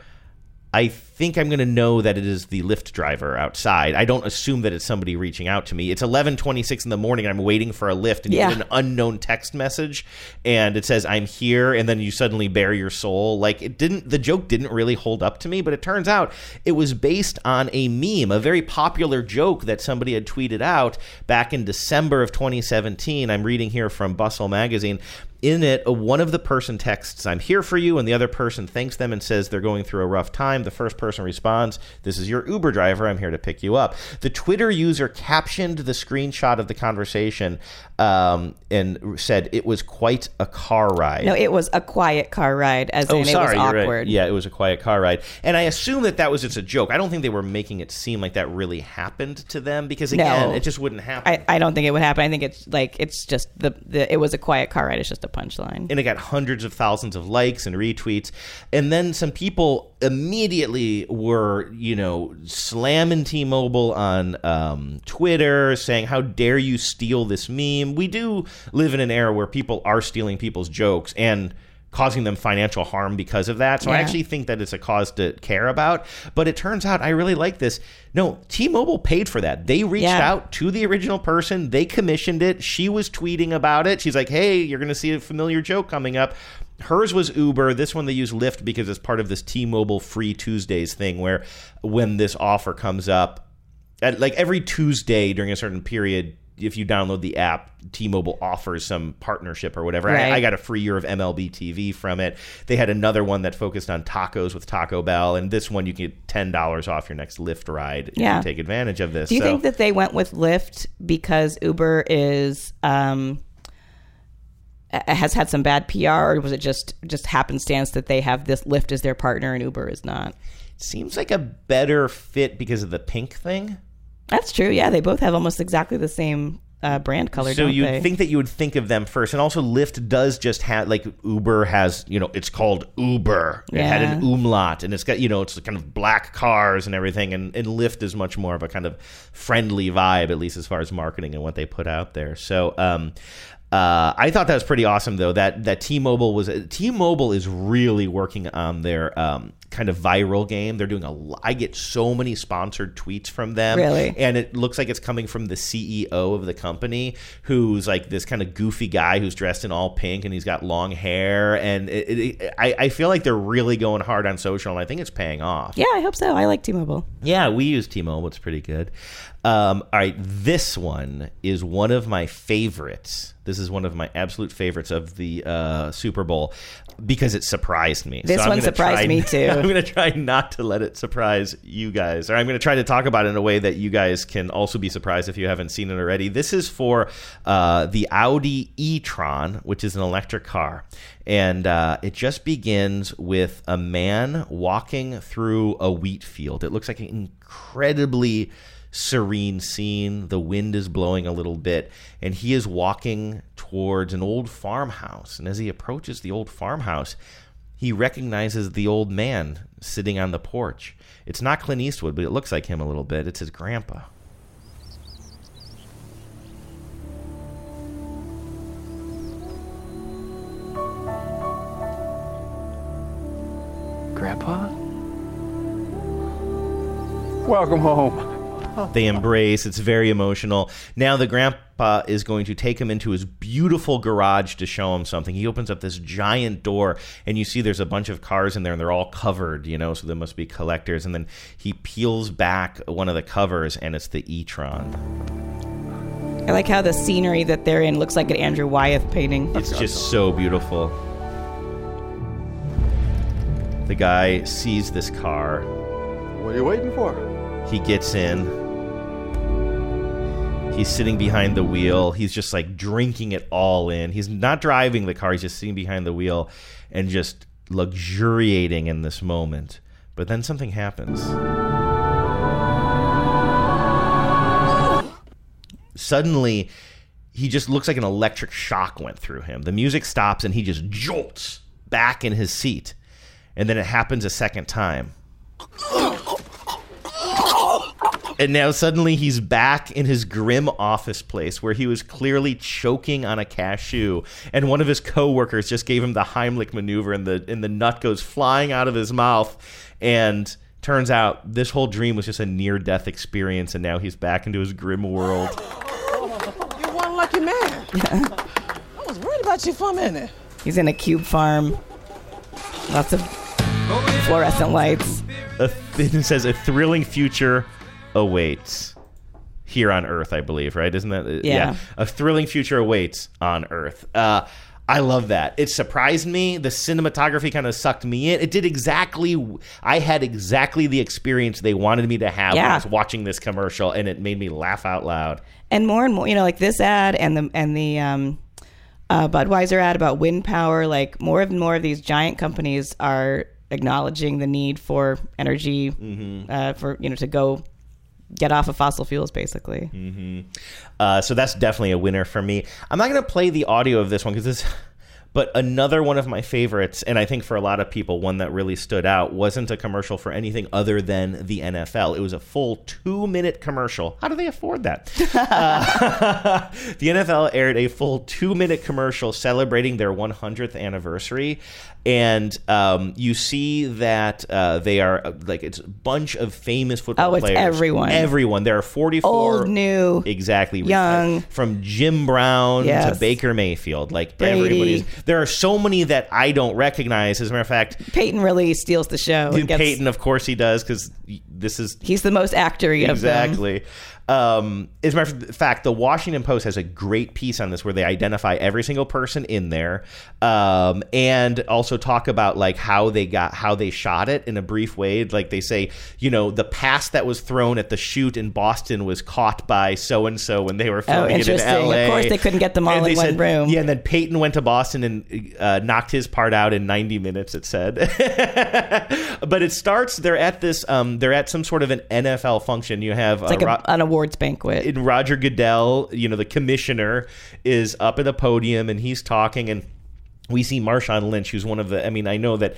I think I'm going to know that it is the Lyft driver outside. I don't assume that it's somebody reaching out to me. It's 11:26 in the morning and I'm waiting for a lift and you get an unknown text message and it says I'm here and then you suddenly bare your soul. Like it didn't the joke didn't really hold up to me, but it turns out it was based on a meme, a very popular joke that somebody had tweeted out back in December of 2017. I'm reading here from Bustle magazine in it, one of the person texts, I'm here for you, and the other person thanks them and says they're going through a rough time. The first person responds, This is your Uber driver. I'm here to pick you up. The Twitter user captioned the screenshot of the conversation um, and said it was quite a car ride. no it was a quiet car ride as Oh, in sorry, it was you're right. Yeah, it was a quiet car ride, and I assume that that was just a joke. I don't think they were making it seem like that really happened to them because again, No. it just wouldn't happen. I, I don't think it would happen. I think it's like it's just the, the it was a quiet car ride. It's just a punchline. and it got hundreds of thousands of likes and retweets and then some people immediately were you know slamming t-mobile on um, twitter saying how dare you steal this meme we do live in an era where people are stealing people's jokes and causing them financial harm because of that so i actually think that it's a cause to care about but it turns out i really like this no t-mobile paid for that they reached Yeah. out to the original person. They commissioned it. She was tweeting about it. She's like, "Hey, you're going to see a familiar joke coming up." Hers was Uber. This one they use Lyft because it's part of this T-Mobile Free Tuesdays thing, where when this offer comes up, at, like every Tuesday during a certain period, if you download the app, T-Mobile offers some partnership or whatever. Right. I, I got a free year of MLB TV from it. They had another one that focused on tacos with Taco Bell, and this one you can get ten dollars off your next Lyft ride if Yeah. you take advantage of this. Do you So- think that they went with Lyft because Uber is um, has had some bad PR, or was it just just happenstance that they have this Lyft as their partner and Uber is not? seems like a better fit because of the pink thing. That's true. Yeah, they both have almost exactly the same uh, brand color. so you'd think that you would think of them first, and also Lyft does just have like Uber has, you know, it's called Uber. It had an Yeah. umlaut, and it's got you know, it's kind of black cars and everything, and, and Lyft is much more of a kind of friendly vibe, at least as far as marketing and what they put out there. So. um uh, I thought that was pretty awesome, though. That that T-Mobile was T-Mobile is really working on their um, kind of viral game. They're doing a. I get so many sponsored tweets from them. Really? and it looks like it's coming from the CEO of the company, who's like this kind of goofy guy who's dressed in all pink and he's got long hair. And it, it, it- I, I feel like they're really going hard on social, and I think it's paying off. Yeah, I hope so. I like T-Mobile. Yeah, we use T-Mobile. It's pretty good. Um, all right, this one is one of my favorites. This is one of my absolute favorites of the uh, Super Bowl because it surprised me. This I'm one surprised me too. I'm going to try not to let it surprise you guys, or I'm going to try to talk about it in a way that you guys can also be surprised if you haven't seen it already. This is for uh, the Audi e-tron, which is an electric car, and uh, it just begins with a man walking through a wheat field. It looks like an incredibly serene scene. The wind is blowing a little bit, and he is walking towards an old farmhouse. And as he approaches the old farmhouse, he recognizes the old man sitting on the porch. It's not Clint Eastwood, but it looks like him a little bit. It's his grandpa. Grandpa? Welcome home. They embrace. It's very emotional. Now the grandpa is going to take him into his beautiful garage to show him something. He opens up this giant door, and you see there's a bunch of cars in there, and they're all covered, you know, so there must be collectors. And then he peels back one of the covers, and it's the e-tron. I like how the scenery that they're in looks like an Andrew Wyeth painting. It's just so beautiful. The guy sees this car. What are you waiting for? He gets in. He's sitting behind the wheel. He's just like drinking it all in. He's not driving the car, he's just sitting behind the wheel and just luxuriating in this moment. But then something happens. Suddenly, he just looks like an electric shock went through him. The music stops and he just jolts back in his seat. And then it happens a second time. And now suddenly he's back in his grim office place where he was clearly choking on a cashew, and one of his coworkers just gave him the Heimlich maneuver, and the and the nut goes flying out of his mouth. And turns out this whole dream was just a near death experience, and now he's back into his grim world. You're one lucky man. I was worried about you for a minute. He's in a cube farm. Lots of fluorescent lights. A, it says a thrilling future awaits here on Earth, I believe, right? Isn't that Yeah. A thrilling future awaits on Earth. Uh, I love that. It surprised me. The cinematography kind of sucked me in. It did exactly. I had exactly the experience they wanted me to have when I Yeah. was watching this commercial, and it made me laugh out loud. and more and more, you know, like this ad and the and the um, uh, Budweiser ad about wind power. Like more and more of these giant companies are acknowledging the need for energy Mm-hmm. uh, for you know to go get off of fossil fuels, basically. hmm Uh, so that's definitely a winner for me. I'm not going to play the audio of this one because this. But another one of my favorites, and I think for a lot of people, one that really stood out, wasn't a commercial for anything other than the NFL. It was a full two minute commercial. How do they afford that? Uh, the NFL aired a full two minute commercial celebrating their 100th anniversary. And um, you see that uh, they are uh, like it's a bunch of famous football Oh, it's players. everyone. Everyone. There are 44 Old, new, exactly young. from Jim Brown to Baker Mayfield. Like Brady. everybody's. There are so many that I don't recognize. As a matter of fact, Peyton really steals the show. and gets- Peyton, of course, he does because this is he's the most actory of them. exactly. Um, as a matter of fact, the Washington Post has a great piece on this where they identify every single person in there, um, and also talk about like how they got how they shot it in a brief way. Like they say, you know, the pass that was thrown at the shoot in Boston was caught by so and so when they were filming it in Oh, interesting. Of course they couldn't get them all And in one said- room. Yeah, and then Peyton went to Boston and uh, knocked his part out in 90 minutes. It said, but it starts. They're at this. Um, they're at some sort of an NFL function. You have like a, Ro- an awards banquet. and Roger Goodell, you know, the commissioner, is up at the podium and he's talking, and we see Marshawn Lynch, who's one of the. I mean, I know that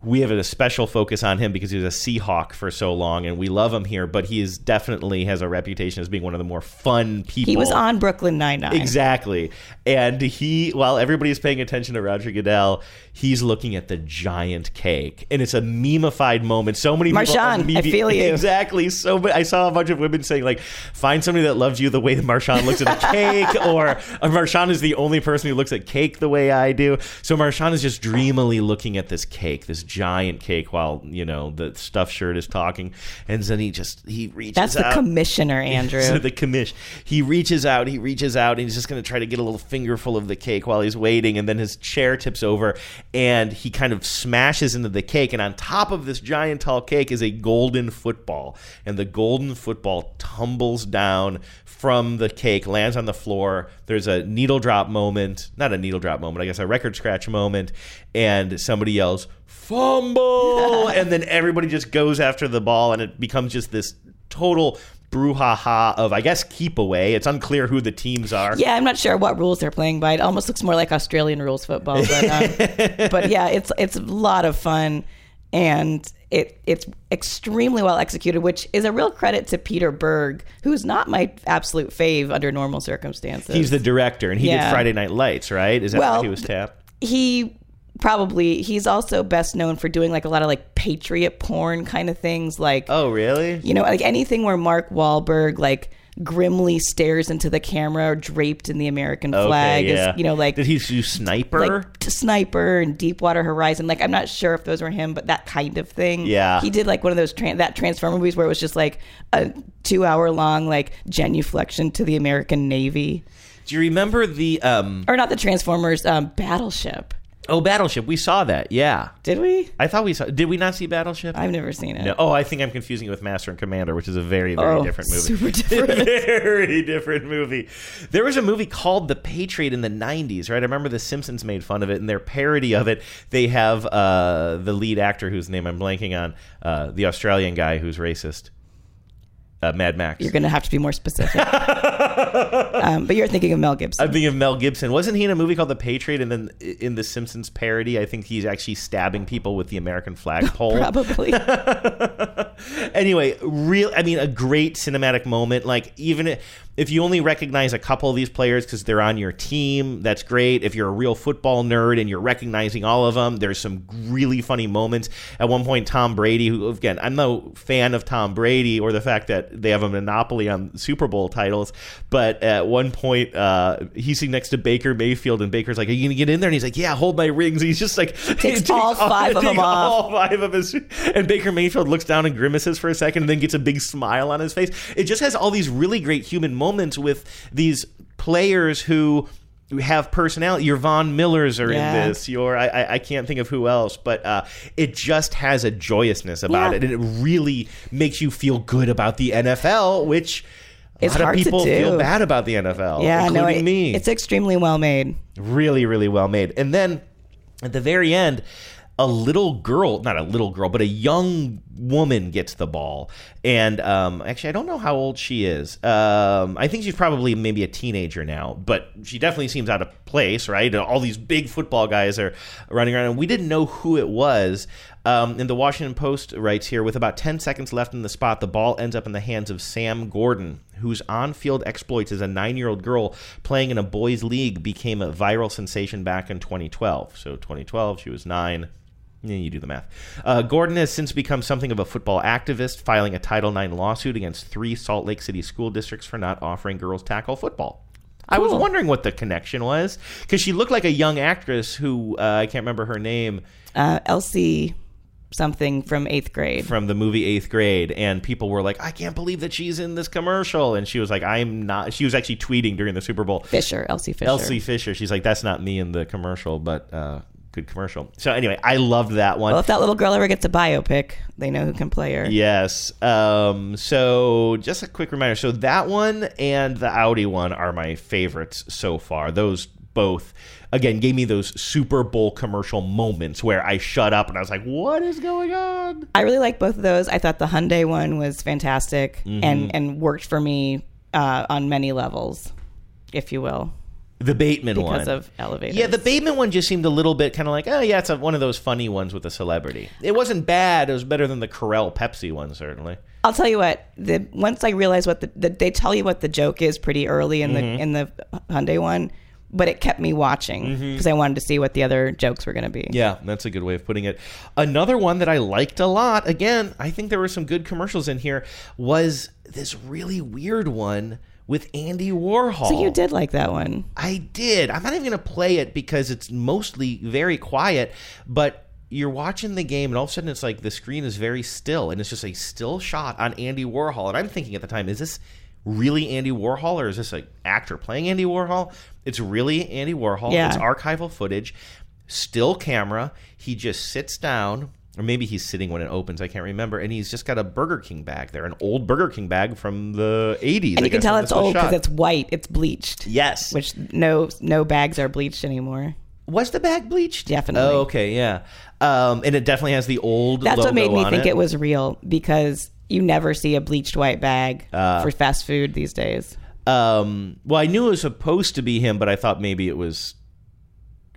we have a special focus on him because he was a Seahawk for so long, and we love him here. But he is definitely has a reputation as being one of the more fun people. He was on Brooklyn Nine Nine. Exactly. And he, while everybody is paying attention to Roger Goodell, he's looking at the giant cake. And it's a memeified moment. So many people. Marshawn, I feel you. Exactly. So I saw a bunch of women saying, like, find somebody that loves you the way that Marshawn looks at a cake, or uh, Marshawn is the only person who looks at cake the way I do. So Marshawn is just dreamily looking at this cake, this giant cake, while, you know, the stuffed shirt is talking. And then he just, he reaches out. That's the out. commissioner, Andrew. So the commish. He reaches out, he reaches out, and he's just going to try to get a little fingerful of the cake while he's waiting. And then his chair tips over, and he kind of smashes into the cake. And on top of this giant tall cake is a golden football. And the golden football tumbles down from the cake, lands on the floor. There's a needle drop moment, not a needle drop moment, I guess a record scratch moment. And somebody yells, fumble and then everybody just goes after the ball and it becomes just this total brouhaha of i guess keep away it's unclear who the teams are Yeah, I'm not sure what rules they're playing by. It almost looks more like Australian rules football, but, um, but yeah, it's it's a lot of fun, and it it's extremely well executed, which is a real credit to Peter Berg, who's not my absolute fave under normal circumstances. he's the director and he Yeah. did friday night lights right is that Well, why he was tapped he probably he's also best known for doing like a lot of like patriot porn kind of things, like oh really you know like anything where Mark Wahlberg like grimly stares into the camera draped in the American flag okay, yeah. is you know like did he do sniper like to Sniper and Deepwater Horizon. Like I'm not sure if those were him, but that kind of thing. Yeah. he did like one of those tran that Transformer movies where it was just like a two hour long like genuflection to the American Navy, do you remember the um or not the Transformers, um, Battleship. Oh battleship we saw that yeah Did we? i thought we saw did we not see battleship I've never seen it. no, oh, I think I'm confusing it with Master and Commander, which is a very, very Oh, different movie. super different. very different movie. There was a movie called The Patriot in the 90s, right? I remember The Simpsons made fun of it, and their parody of it, they have uh, the lead actor whose name I'm blanking on, uh, the Australian guy who's racist, uh, Mad Max. You're gonna have to be more specific. um, but you're thinking of Mel Gibson. I'm thinking of Mel Gibson. Wasn't he in a movie called The Patriot? And then in the Simpsons parody, I think he's actually stabbing people with the American flagpole. Probably. anyway, real. I mean, a great cinematic moment. Like even if you only recognize a couple of these players because they're on your team, that's great. If you're a real football nerd and you're recognizing all of them, there's some really funny moments. At one point, Tom Brady, who again, I'm no fan of Tom Brady or the fact that they have a monopoly on Super Bowl titles, but at one point, uh, he's sitting next to Baker Mayfield, and Baker's like, "Are you gonna get in there?" And he's like, "Yeah, hold my rings." He's just like Takes all five of them off. all five of his, and Baker Mayfield looks down and grimaces for a second, and then gets a big smile on his face. It just has all these really great human moments with these players who have personality. Your Von Millers are Yeah. in this. Your I, I I can't think of who else, but uh, it just has a joyousness about Yeah. it, and it really makes you feel good about the NFL, which. A It's lot of people feel bad about the NFL, yeah, including no, it- me it's extremely well made. really really well made and then at the very end a little girl not a little girl but a young woman gets the ball and um, actually i don't know how old she is um, i think she's probably maybe a teenager now but she definitely seems out of place right all these big football guys are running around and we didn't know who it was um, and the washington post writes here with about 10 seconds left in the spot the ball ends up in the hands of sam gordon whose on-field exploits as a nine-year-old girl playing in a boys' league became a viral sensation back in 2012. So 2012, she was nine. Yeah, you do the math. Uh, Gordon has since become something of a football activist, filing a Title IX lawsuit against three Salt Lake City school districts for not offering girls tackle football. I was wondering what the connection was because she looked like a young actress who uh, I can't remember her name Uh, Elsie something from eighth grade. from the movie Eighth Grade, and people were like, "I can't believe that she's in this commercial," and she was like, "I'm not." She was actually tweeting during the Super Bowl. Fisher, Elsie Fisher. Elsie Fisher. She's like, "That's not me in the commercial, but uh, good commercial." So anyway, I loved that one. Well, if that little girl ever gets a biopic, they know who can play her. Yes. Um, so just a quick reminder. So that one and the Audi one are my favorites so far. Those both, again, gave me those Super Bowl commercial moments where I shut up and I was like, "What is going on?" I really like both of those. I thought the Hyundai one was fantastic Mhm. and and worked for me uh, on many levels, if you will. The Bateman one. because of elevators. Yeah, the Bateman one just seemed a little bit kind of like, oh yeah, it's a, one of those funny ones with a celebrity. It wasn't bad. It was better than the Carell Pepsi one, certainly. I'll tell you what. The once I realized what the, the they tell you what the joke is pretty early in the Mhm. in the Hyundai one, but it kept me watching because I wanted to see what the other jokes were going to be. Yeah, that's a good way of putting it. Another one that I liked a lot, again, I think there were some good commercials in here, was this really weird one with Andy Warhol. So you did like that one. I did. I'm not even going to play it because it's mostly very quiet, but you're watching the game and all of a sudden it's like the screen is very still and it's just a still shot on Andy Warhol. And I'm thinking at the time, is this really Andy Warhol or is this an actor playing Andy Warhol? It's really Andy Warhol. Yeah. It's archival footage, still camera. He just sits down. Or maybe he's sitting when it opens. I can't remember. And he's just got a Burger King bag there, an old Burger King bag from the 80s. And I you can tell it's old because it's white. It's bleached. Yes. Which no no bags are bleached anymore. Was the bag bleached? Definitely. Oh, okay, yeah. Um, and it definitely has the old. That's what made me think it. it. was real because you never see a bleached white bag Uh, for fast food these days. Um, well, I knew it was supposed to be him, but I thought maybe it was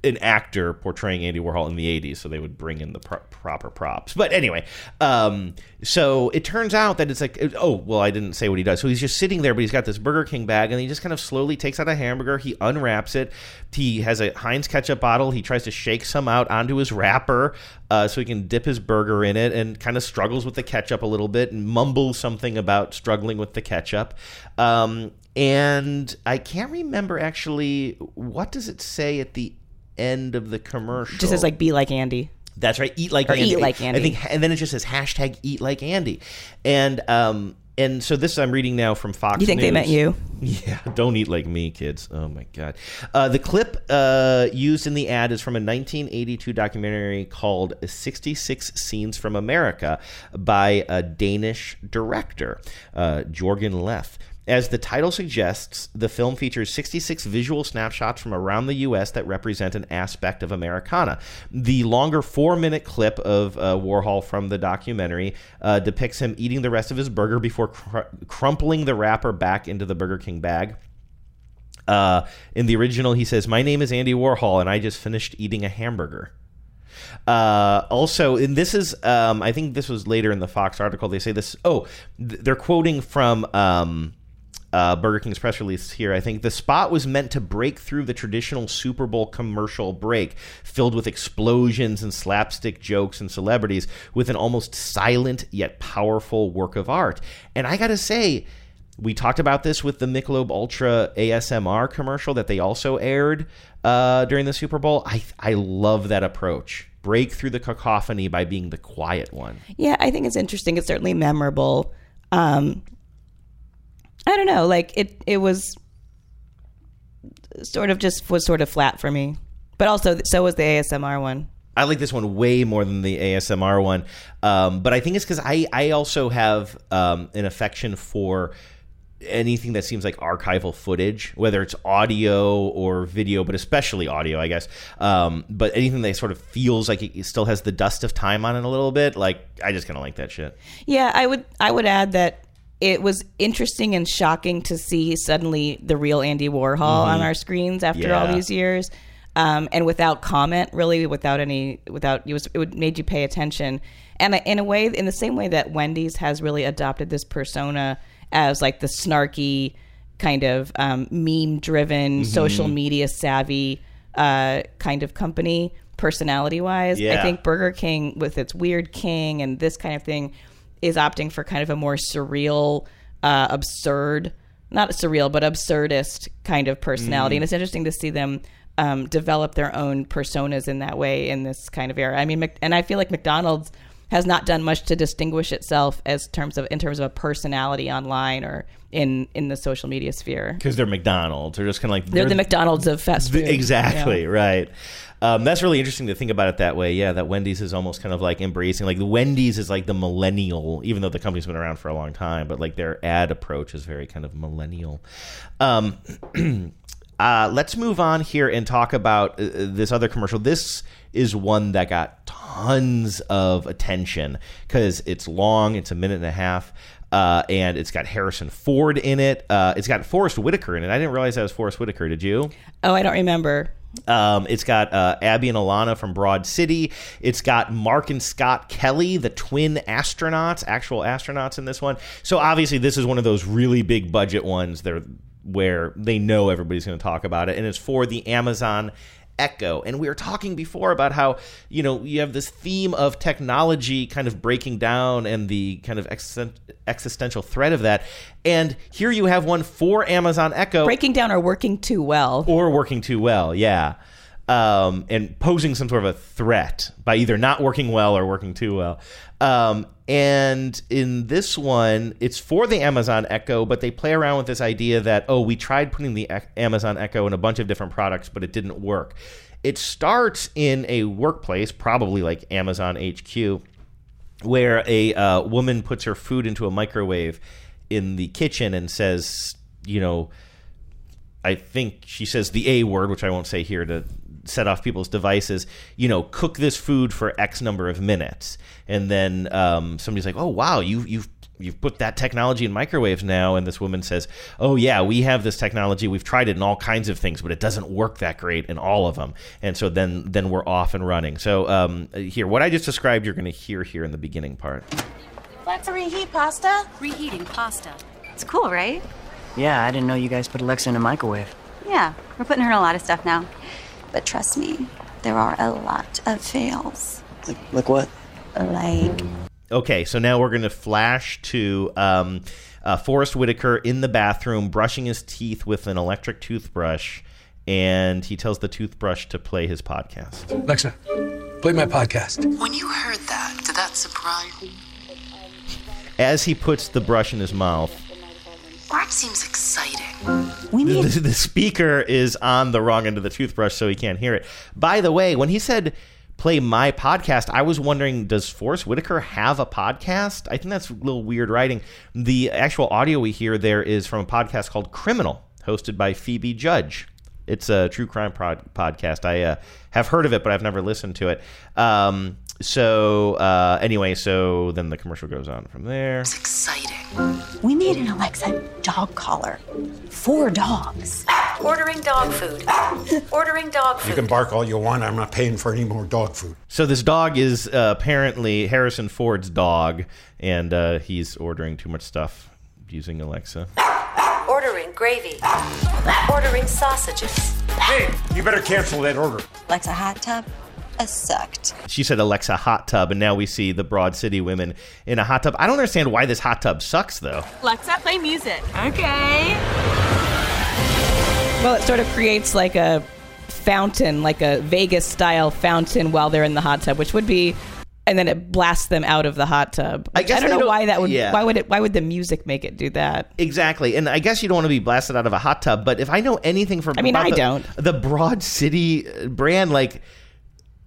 an actor portraying Andy Warhol in the 80s, so they would bring in the pro- proper props. But anyway, um, so it turns out that it's like, oh, well, I didn't say what he does. So he's just sitting there, but he's got this Burger King bag, and he just kind of slowly takes out a hamburger. He unwraps it. He has a Heinz ketchup bottle. He tries to shake some out onto his wrapper uh, so he can dip his burger in it and kind of struggles with the ketchup a little bit and mumbles something about struggling with the ketchup. Um, and I can't remember actually what does it say at the end of the commercial. Just says like be like Andy. That's right. Eat like Or Andy. eat like Andy. I think, and then it just says hashtag Eat like Andy, and um, and so this I'm reading now from Fox. You think they News. meant you? Yeah, don't eat like me, kids. Oh my god. Uh, the clip uh, used in the ad is from a 1982 documentary called "66 Scenes from America" by a Danish director, uh, Jorgen Leth. As the title suggests, the film features 66 visual snapshots from around the U.S. that represent an aspect of Americana. The longer four minute clip of uh, Warhol from the documentary uh, depicts him eating the rest of his burger before cr- crumpling the wrapper back into the Burger King bag. Uh, in the original, he says, My name is Andy Warhol, and I just finished eating a hamburger. Uh, also, and this is, um, I think this was later in the Fox article. They say this. Oh, th- they're quoting from um, uh, Burger King's press release here. I think the spot was meant to break through the traditional Super Bowl commercial break, filled with explosions and slapstick jokes and celebrities, with an almost silent yet powerful work of art. And I gotta say. We talked about this with the Michelob Ultra ASMR commercial that they also aired uh, during the Super Bowl. I I love that approach. Break through the cacophony by being the quiet one. Yeah, I think it's interesting. It's certainly memorable. Um, I don't know, like it. It was sort of just was sort of flat for me, but also so was the ASMR one. I like this one way more than the ASMR one, um, but I think it's because I I also have um, an affection for anything that seems like archival footage, whether it's audio or video, but especially audio, I guess. Um, but anything that sort of feels like it still has the dust of time on it a little bit, like I just kind of like that shit. Yeah, I would. I would add that it was interesting and shocking to see suddenly the real Andy Warhol on Mhm. our screens after all these years, um, and without comment, really, without any, without it was it would made you pay attention, and in a way, in the same way that Wendy's has really adopted this persona as like the snarky kind of um, meme-driven, Mhm. social media savvy uh, kind of company, personality-wise. I think Burger King, with its weird king and this kind of thing, is opting for kind of a more surreal, uh, absurd, not surreal, but absurdist kind of personality. Mm. And it's interesting to see them um, develop their own personas in that way in this kind of era. I mean, and I feel like McDonald's has not done much to distinguish itself as terms of in terms of a personality online or in in the social media sphere. Because they're McDonald's. They're just kind of like They're the McDonald's of fast food. Exactly Yeah. right. Um, that's really interesting to think about it that way. Yeah, that Wendy's is almost kind of like embracing like the Wendy's is like the millennial, even though the company's been around for a long time, but like their ad approach is very kind of millennial. Um, uh, let's move on here and talk about uh, this other commercial. This is one that got tons of attention because it's long. It's a minute and a half. uh, and it's got Harrison Ford in it. Uh, it's got Forest Whitaker in it. I didn't realize that was Forest Whitaker. Did you? Oh, I don't remember. Um, it's got uh, Abbi and Ilana from Broad City. It's got Mark and Scott Kelly, the twin astronauts, actual astronauts in this one. So obviously, this is one of those really big budget ones. They're where they know everybody's going to talk about it, and it's for the Amazon Echo. And we were talking before about how, you know, you have this theme of technology kind of breaking down and the kind of existential threat of that. And here you have one for Amazon Echo. Breaking down or working too well. Or working too well, yeah. Um, and posing some sort of a threat by either not working well or working too well. Um, and in this one, it's for the Amazon Echo, but they play around with this idea that, oh, we tried putting the Amazon Echo in a bunch of different products, but it didn't work. It starts in a workplace, probably like Amazon HQ, where a uh, woman puts her food into a microwave in the kitchen and says, you know, I think she says the A word, which I won't say here to set off people's devices. You know, cook this food for X number of minutes, and then um, somebody's like, "Oh wow, you you've you've put that technology in microwaves now." And this woman says, "Oh yeah, we have this technology. We've tried it in all kinds of things, but it doesn't work that great in all of them." And so then then we're off and running. So um, here, what I just described, you're going to hear here in the beginning part. Let's reheat pasta. Reheating pasta. It's cool, right? Yeah, I didn't know you guys put Alexa in a microwave. Yeah, we're putting her in a lot of stuff now. But trust me, there are a lot of fails. Like, like what? Like, Okay, so now we're going to flash to um, uh, Forest Whitaker in the bathroom brushing his teeth with an electric toothbrush, and he tells the toothbrush to play his podcast. Alexa, play my podcast. When you heard that, did that surprise you? As he puts the brush in his mouth, Bart seems exciting. We the, need. the speaker is on the wrong end of the toothbrush, so he can't hear it. By the way, when he said play my podcast, I was wondering, does Forest Whitaker have a podcast? I think that's a little weird writing. The actual audio we hear there is from a podcast called Criminal, hosted by Phoebe Judge. It's a true crime pod- podcast. I uh, have heard of it, but I've never listened to it. Um, so uh, anyway, so then the commercial goes on from there. It's exciting. We made an Alexa dog collar. For dogs. Ordering dog food. Ordering dog food. You can bark all you want. I'm not paying for any more dog food. So this dog is uh, apparently Harrison Ford's dog, and uh, he's ordering too much stuff using Alexa. Ordering gravy. Ordering sausages. Hey, you better cancel that order. Alexa hot tub. A sucked. She said Alexa hot tub, and now we see the Broad City women in a hot tub. I don't understand why this hot tub sucks, though. Alexa, play music. Okay. Well, it sort of creates like a fountain, like a Vegas style fountain while they're in the hot tub, which would be and then it blasts them out of the hot tub. I guess I don't know don't- why that would yeah. why would it why would the music make it do that? Exactly, and I guess you don't want to be blasted out of a hot tub. But if I know anything from, I mean, about I the, don't. The Broad City brand, like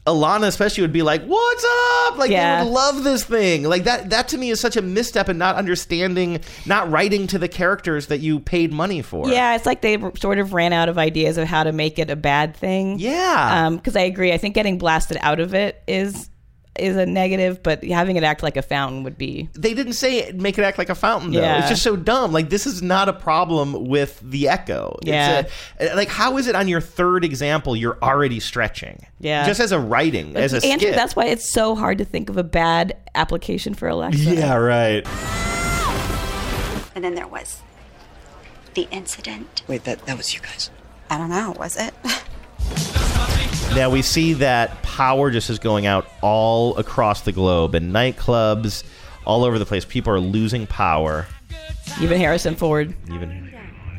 Ilana, especially, would be like, "What's up?" Like Yeah. they would love this thing. Like that. That to me is such a misstep in not understanding, not writing to the characters that you paid money for. Yeah, it's like they sort of ran out of ideas of how to make it a bad thing. Yeah. Um, because I agree. I think getting blasted out of it is is a negative, but having it act like a fountain would be. They didn't say it, make it act like a fountain though. Yeah. It's just so dumb. Like this is not a problem with the Echo. It's Yeah. a- uh, like how is it on your third example you're already stretching? Yeah. Just as a writing, as a Andrew, skit. that's why it's so hard to think of a bad application for Alexa. yeah, right. And then there was the incident. Wait, that that was you guys. I don't know, was it? Now we see that power just is going out all across the globe in nightclubs, all over the place. People are losing power. Even Harrison Ford. Even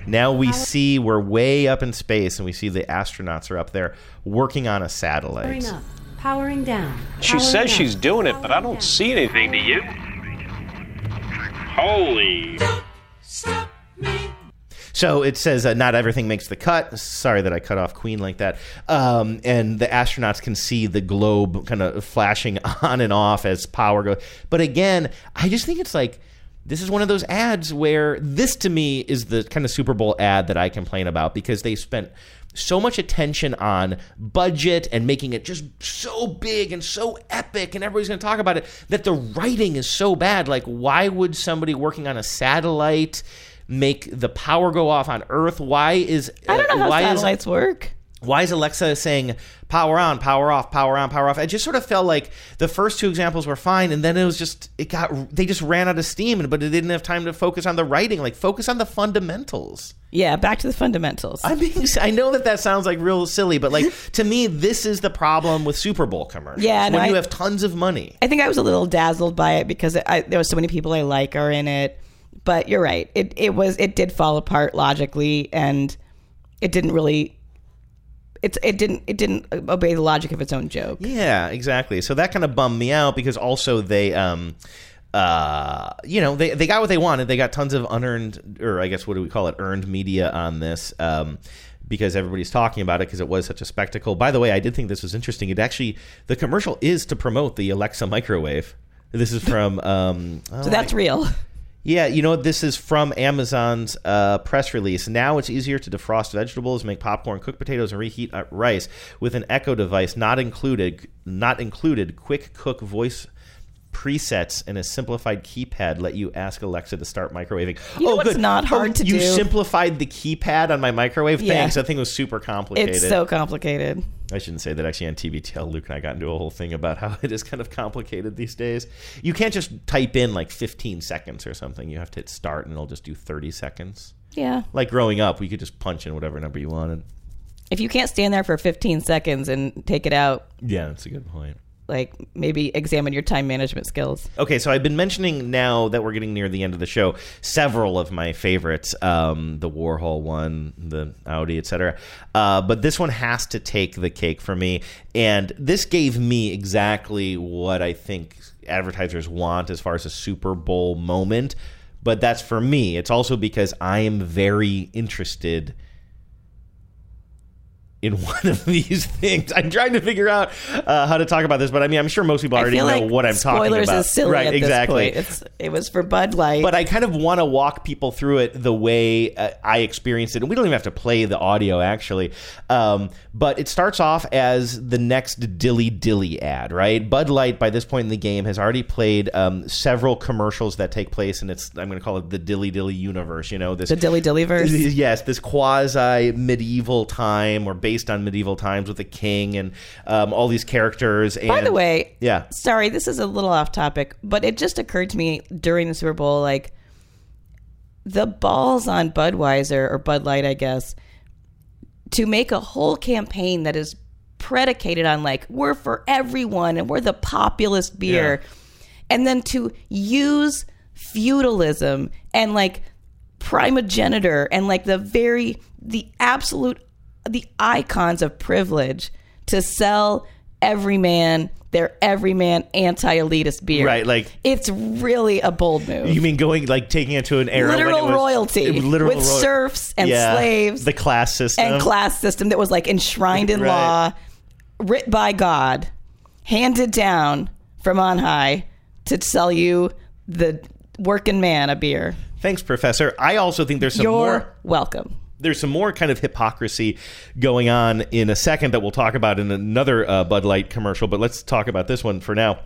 now we see we're way up in space, and we see the astronauts are up there working on a satellite. Powering up. Powering down. She says up. she's doing it, but I don't see anything. Do you? Holy. So it says uh, not everything makes the cut. Sorry that I cut off Queen like that. Um, and the astronauts can see the globe kind of flashing on and off as power goes. But again, I just think it's like this is one of those ads where this to me is the kind of Super Bowl ad that I complain about because they spent so much attention on budget and making it just so big and so epic and everybody's going to talk about it that the writing is so bad like why would somebody working on a satellite make the power go off on earth why is I don't know how why is- satellites work. why is Alexa saying power on, power off, power on, power off? It just sort of felt like the first two examples were fine, and then it was just it got they just ran out of steam, but it didn't have time to focus on the writing. Like focus on the fundamentals. Yeah, back to the fundamentals. I mean, I know that that sounds like real silly, but like to me, this is the problem with Super Bowl commercials. Yeah, no, when you I- have tons of money. I think I was a little dazzled by it because I, there was so many people I like are in it. But you're right. It it was it did fall apart logically, and it didn't really. It's it didn't it didn't obey the logic of its own joke. Yeah, exactly. So that kind of bummed me out because also they um uh you know, they they got what they wanted. They got tons of unearned or I guess what do we call it? earned media on this. Um because everybody's talking about it because it was such a spectacle. By the way, I did think this was interesting. It actually the commercial is to promote the Alexa microwave. This is from um So oh, that's I- real. Yeah, you know? This is from Amazon's uh, press release. Now it's easier to defrost vegetables, make popcorn, cook potatoes, and reheat uh, rice with an Echo device not included. Not included. Quick cook voice presets and a simplified keypad let you ask Alexa to start microwaving. You oh, good. not oh, hard Oh, to you do? You simplified the keypad on my microwave. Yeah. Thanks. That thing was super complicated. It's so complicated. I shouldn't say that actually on TBTL. Luke and I got into a whole thing about how it is kind of complicated these days. You can't just type in like 15 seconds or something. You have to hit start and it'll just do 30 seconds. Yeah. Like growing up, we could just punch in whatever number you wanted. If you can't stand there for 15 seconds and take it out, Yeah, that's a good point. Like maybe examine your time management skills. Okay, so I've been mentioning now that we're getting near the end of the show several of my favorites, um, the Warhol one, the Audi, etc. Uh, but this one has to take the cake for me, and this gave me exactly what I think advertisers want as far as a Super Bowl moment. But that's for me. It's also because I am very interested in one of these things. I'm trying to figure out uh, how to talk about this, but I mean, I'm sure most people already know like what I'm talking about. spoilers is silly right? exactly. it was for Bud Light. But I kind of want to walk people through it the way uh, I experienced it. And we don't even have to play the audio, actually. Um, but it starts off as the next Dilly Dilly ad, right? Bud Light, by this point in the game, has already played um, several commercials that take place, and it's, I'm going to call it the Dilly Dilly universe, you know? This, the Dilly Dilly verse. Yes, this quasi medieval time or based on medieval times with a king and um, all these characters. And, By the way, yeah. sorry, this is a little off topic, but it just occurred to me during the Super Bowl, like the balls on Budweiser or Bud Light, I guess, to make a whole campaign that is predicated on like we're for everyone and we're the populist beer, and then to use feudalism and like primogeniture and like the very the absolute the icons of privilege to sell everyman their everyman anti-elitist beer. Right, like- it's really a bold move. You mean going like taking it to an era Literal it was- royalty literal with serfs and Yeah, slaves the class system and class system that was like enshrined in Right. law, writ by God, handed down from on high to sell you the working man a beer. Thanks, Professor. I also think there's some You're more. welcome. There's some more kind of hypocrisy going on in a second that we'll talk about in another uh, Bud Light commercial, but let's talk about this one for now.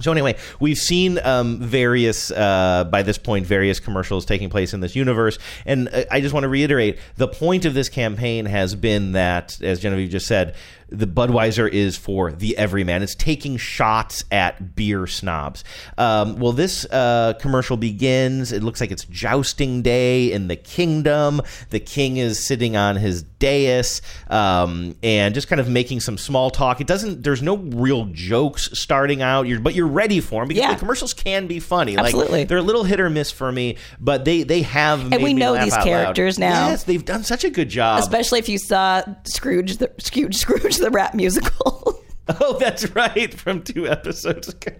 So anyway, we've seen um, various, uh, by this point, various commercials taking place in this universe, and uh, I just want to reiterate: the point of this campaign has been that, as Genevieve just said, the Budweiser is for the everyman. It's taking shots at beer snobs. Um, well, this uh, commercial begins. It looks like it's jousting day in the kingdom. The king is sitting on his dais um, and just kind of making some small talk. It doesn't. There's no real jokes starting out. You're, but you're ready for them because Yeah. the commercials can be funny. Absolutely. Like they're a little hit or miss for me, but they they have. And made we me know these out loud. characters now. Yes, they've done such a good job. Especially if you saw Scrooge the Scrooge, Scrooge the rap musical. Oh, that's right, from two episodes ago,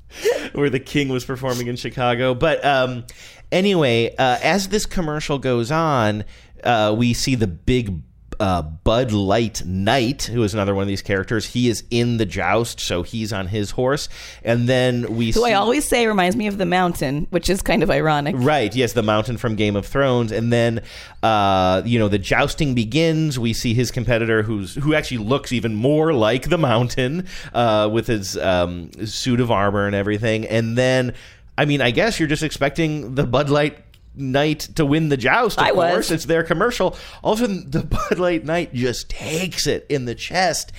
where the king was performing in Chicago. But um, anyway, uh, as this commercial goes on, uh, we see the big uh, Bud Light Knight, who is another one of these characters. He is in the joust, so he's on his horse. And then we Who see I always say reminds me of the mountain, which is kind of ironic. Right. Yes, the mountain from Game of Thrones, and then uh, you know the jousting begins. We see his competitor, who's who actually looks even more like the mountain, uh, with his um, suit of armor and everything. And then, I mean, I guess you're just expecting the Bud Light. Knight to win the joust. Of I was. course, it's their commercial. All of a sudden, the Bud Light Knight just takes it in the chest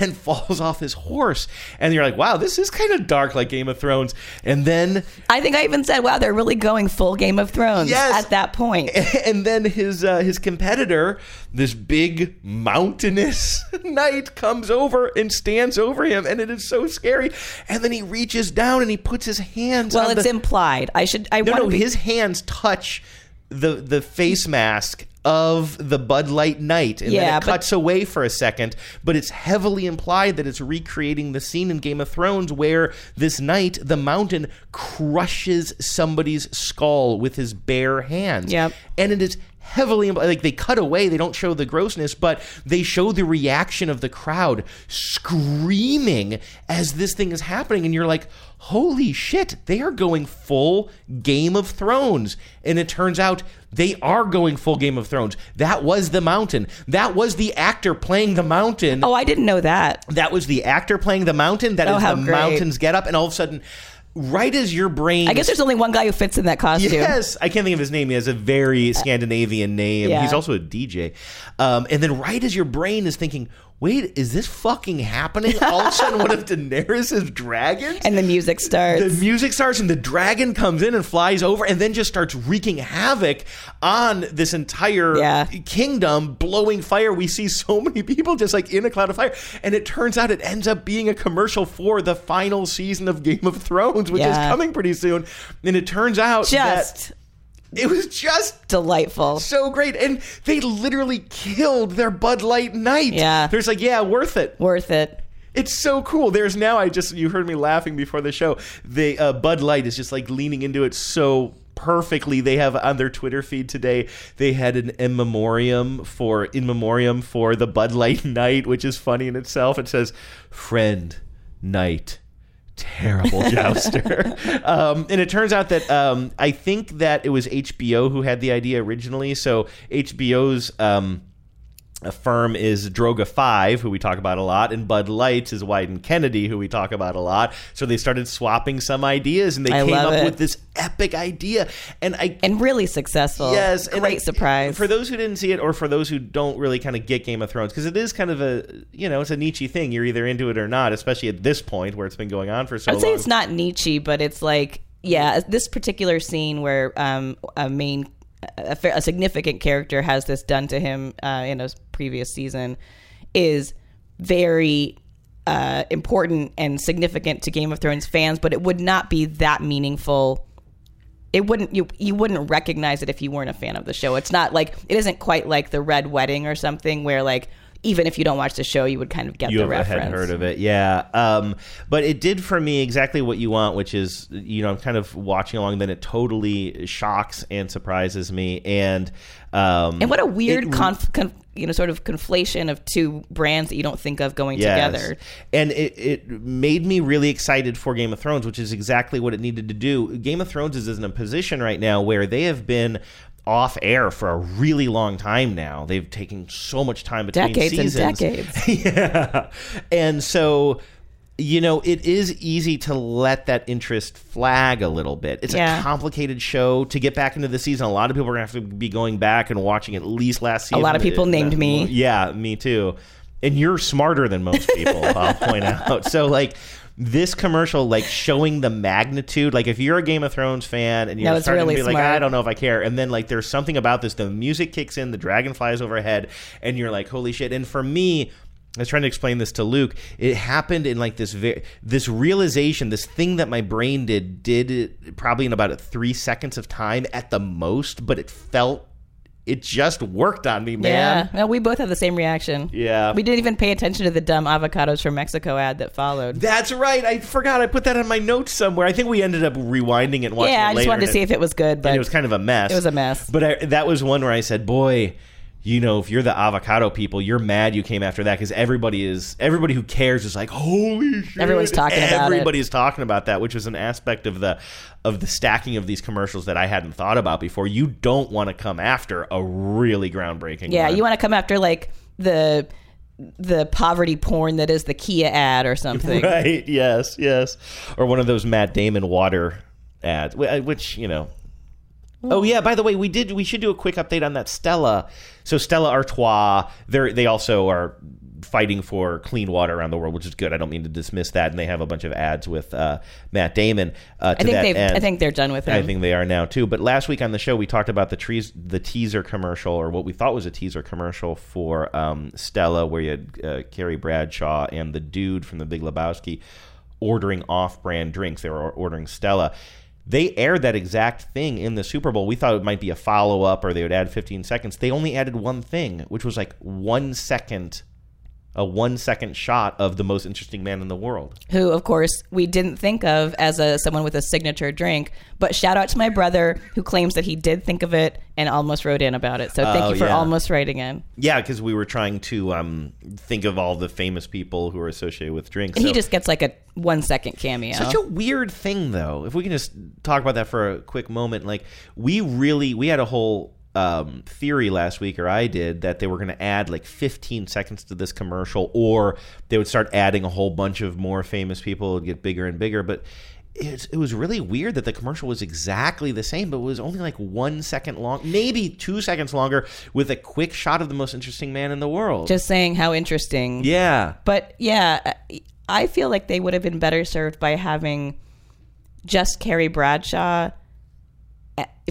and falls off his horse. And you're like, "Wow, this is kind of dark, like Game of Thrones." And then I think I even said, "Wow, they're really going full Game of Thrones." Yes. at that point. and then his uh, his competitor, this big mountainous knight, comes over and stands over him, and it is so scary. And then he reaches down and he puts his hands. Well, it's the, implied. I should. I no, want no, be, his hands touch the the face mask of the Bud Light Knight, and Yeah, then it but- cuts away for a second. But it's heavily implied that it's recreating the scene in Game of Thrones where this knight, the Mountain, crushes somebody's skull with his bare hands. Yep. and it is heavily like they cut away they don't show the grossness but they show the reaction of the crowd screaming as this thing is happening. And you're like holy shit they are going full game of thrones. And it turns out they are going full game of thrones. That was the mountain. That was the actor playing the mountain. Oh, I didn't know that. that was the actor playing the mountain. That oh, is Oh, how the great. mountain's get up and all of a sudden right as your brain I guess there's only one guy who fits in that costume. Yes, I can't think of his name. He has a very Scandinavian name. Yeah. He's also a DJ. Um, and then, right as your brain is thinking, "Wait, is this fucking happening?" All of a sudden, one of Daenerys' dragons, And the music starts. the music starts, and the dragon comes in and flies over, and then just starts wreaking havoc on this entire Yeah. kingdom, blowing fire. We see so many people just like in a cloud of fire, and it turns out it ends up being a commercial for the final season of Game of Thrones, which is coming pretty soon. And it turns out that Just it was just delightful. so great. And they literally killed their Bud Light Knight. Yeah. There's like, yeah, worth it. Worth it. It's so cool. There's now, I just, you heard me laughing before the show. The uh, Bud Light is just like leaning into it so perfectly. They have on their Twitter feed today, they had an in memoriam for, in memoriam for the Bud Light Knight, which is funny in itself. It says, friend, knight, terrible jouster. um, and it turns out that um, I think that it was HBO who had the idea originally. So HBO's um, a firm is Droga 5, who we talk about a lot, and Bud Light is Wieden Kennedy, who we talk about a lot. So they started swapping some ideas, and they I came up it. with this epic idea. And I And really successful. Yes, Great I- surprise. For those who didn't see it, or for those who don't really kind of get Game of Thrones, because it is kind of a you know it's a niche thing. You're either into it or not, especially at this point where it's been going on for so I would say long. it's not Nietzsche, but it's like yeah, this particular scene where um, a main, a, a significant character has this done to him uh, in a previous season is very uh, important and significant to Game of Thrones fans, but it would not be that meaningful. It wouldn't you you wouldn't recognize it if you weren't a fan of the show. It's not like it isn't quite like the Red Wedding or something where like even if you don't watch the show, you would kind of get you the reference. had heard of it, yeah. Um, but it did for me exactly what you want, which is you know I'm kind of watching along. Then it totally shocks and surprises me, and um, And what a weird it- conf, conf, you know sort of conflation of two brands that you don't think of going Yes. together. And it, it made me really excited for Game of Thrones, which is exactly what it needed to do. Game of Thrones is in a position right now where they have been off air for a really long time now. They've taken so much time between Decades and seasons. decades. yeah. And so you know, it is easy to let that interest flag a little bit. It's Yeah. a complicated show to get back into the season. A lot of people are going to have to be going back and watching at least last season. A lot of people named me. Yeah, me too. And you're smarter than most people, I'll point out. So like this commercial like showing the magnitude like if you're a game of thrones fan and you're No, starting really to be like i don't know if i care and then like there's something about this the music kicks in the dragon flies overhead and you're like holy shit and for me I was trying to explain this to Luke. It happened in like this ve- this realization, this thing that my brain did did it probably in about three seconds of time at the most, but it felt it just worked on me, man. Yeah, no, we both had the same reaction. Yeah. we didn't even pay attention to the dumb avocados from Mexico ad that followed. That's right. I forgot. I put that on my notes somewhere. I think we ended up rewinding it and watching yeah, it I just wanted to see if it was good, but and it was kind of a mess. It was a mess. But I, that was one where I said, "Boy, you know, if you're the avocado people, you're mad you came after that because everybody is everybody who cares is like, holy shit! Everyone's talking about it. Everybody's talking about that, which is an aspect of the of the stacking of these commercials that I hadn't thought about before. You don't want to come after a really groundbreaking. Yeah, one. you want to come after like the the poverty porn that is the Kia ad or something. Right. Yes. Yes. Or one of those Matt Damon water ads, uh, which you know. Oh yeah. By the way, we did. We should do a quick update on that Stella. So Stella Artois, they they also are fighting for clean water around the world, which is good. I don't mean to dismiss that, and they have a bunch of ads with uh, Matt Damon. Uh, to I think end. I think they're done with it. I think they are now too. But last week on the show, we talked about the trees, the teaser commercial, or what we thought was a teaser commercial for um, Stella, where you had uh, Carrie Bradshaw and the dude from The Big Lebowski ordering off-brand drinks. They were ordering Stella. They aired that exact thing in the Super Bowl. We thought it might be a follow-up, or they would add 15 seconds. They only added one thing, which was like one second, a one-second shot of the most interesting man in the world. who of course we didn't think of as a someone with a signature drink but shout out to my brother who claims that he did think of it and almost wrote in about it so thank Oh, you for yeah. almost writing in Yeah, because we were trying to um, think of all the famous people who are associated with drinks. and he just gets like a one second cameo Such a weird thing, though. If we can just talk about that for a quick moment, like we really we had a whole um, theory last week, or I did, that they were going to add like 15 seconds to this commercial, or they would start adding a whole bunch of more famous people, it would get bigger and bigger, but. It, it was really weird that the commercial was exactly the same, but it was only like one second long, maybe two seconds longer, with a quick shot of the most interesting man in the world. just saying how interesting yeah, but yeah i feel like they would have been better served by having just carrie bradshaw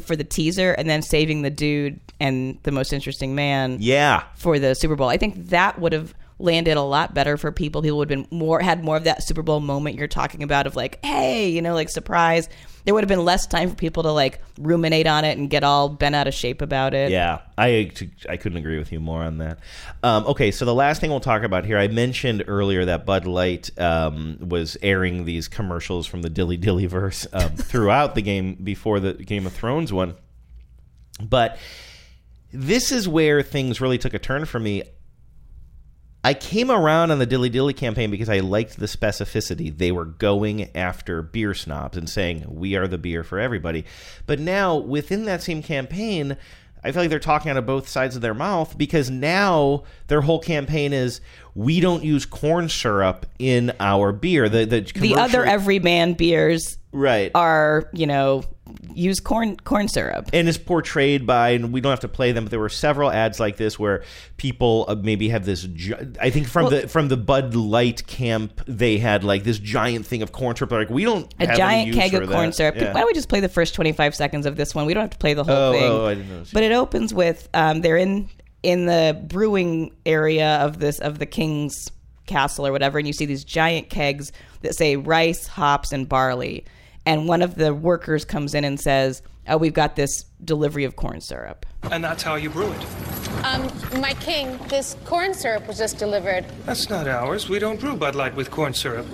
for the teaser and then saving the dude and the most interesting man yeah. for the Super Bowl. I think that would have landed a lot better for people. People would have been more had more of that Super Bowl moment you're talking about of like, hey, you know, like surprise. There would have been less time for people to like ruminate on it and get all bent out of shape about it. Yeah, I I couldn't agree with you more on that. Um, okay, so the last thing we'll talk about here, I mentioned earlier that Bud Light um, was airing these commercials from the Dilly Dilly verse um, throughout the game before the Game of Thrones one, but this is where things really took a turn for me. I came around on the Dilly Dilly campaign because I liked the specificity. They were going after beer snobs and saying, we are the beer for everybody. But now, within that same campaign, I feel like they're talking out of both sides of their mouth because now their whole campaign is we don't use corn syrup in our beer. The the, The other everyman beers right are, you know, use corn corn syrup. and is portrayed by and we don't have to play them but there were several ads like this where people uh, maybe have this gi- i think from Well- the from the bud light camp they had like this giant thing of corn syrup They're like we don't A giant keg of corn syrup. Yeah. Why don't we just play the first 25 seconds of this one? We don't have to play the whole Oh, thing. oh, I didn't notice. But it opens with um, they're in in the brewing area of this of the king's castle or whatever, and you see these giant kegs that say rice, hops, and barley. And one of the workers comes in and says, "Oh, we've got this delivery of corn syrup." And that's how you brew it. Um, my king, this corn syrup was just delivered. That's not ours. We don't brew Bud Light with corn syrup.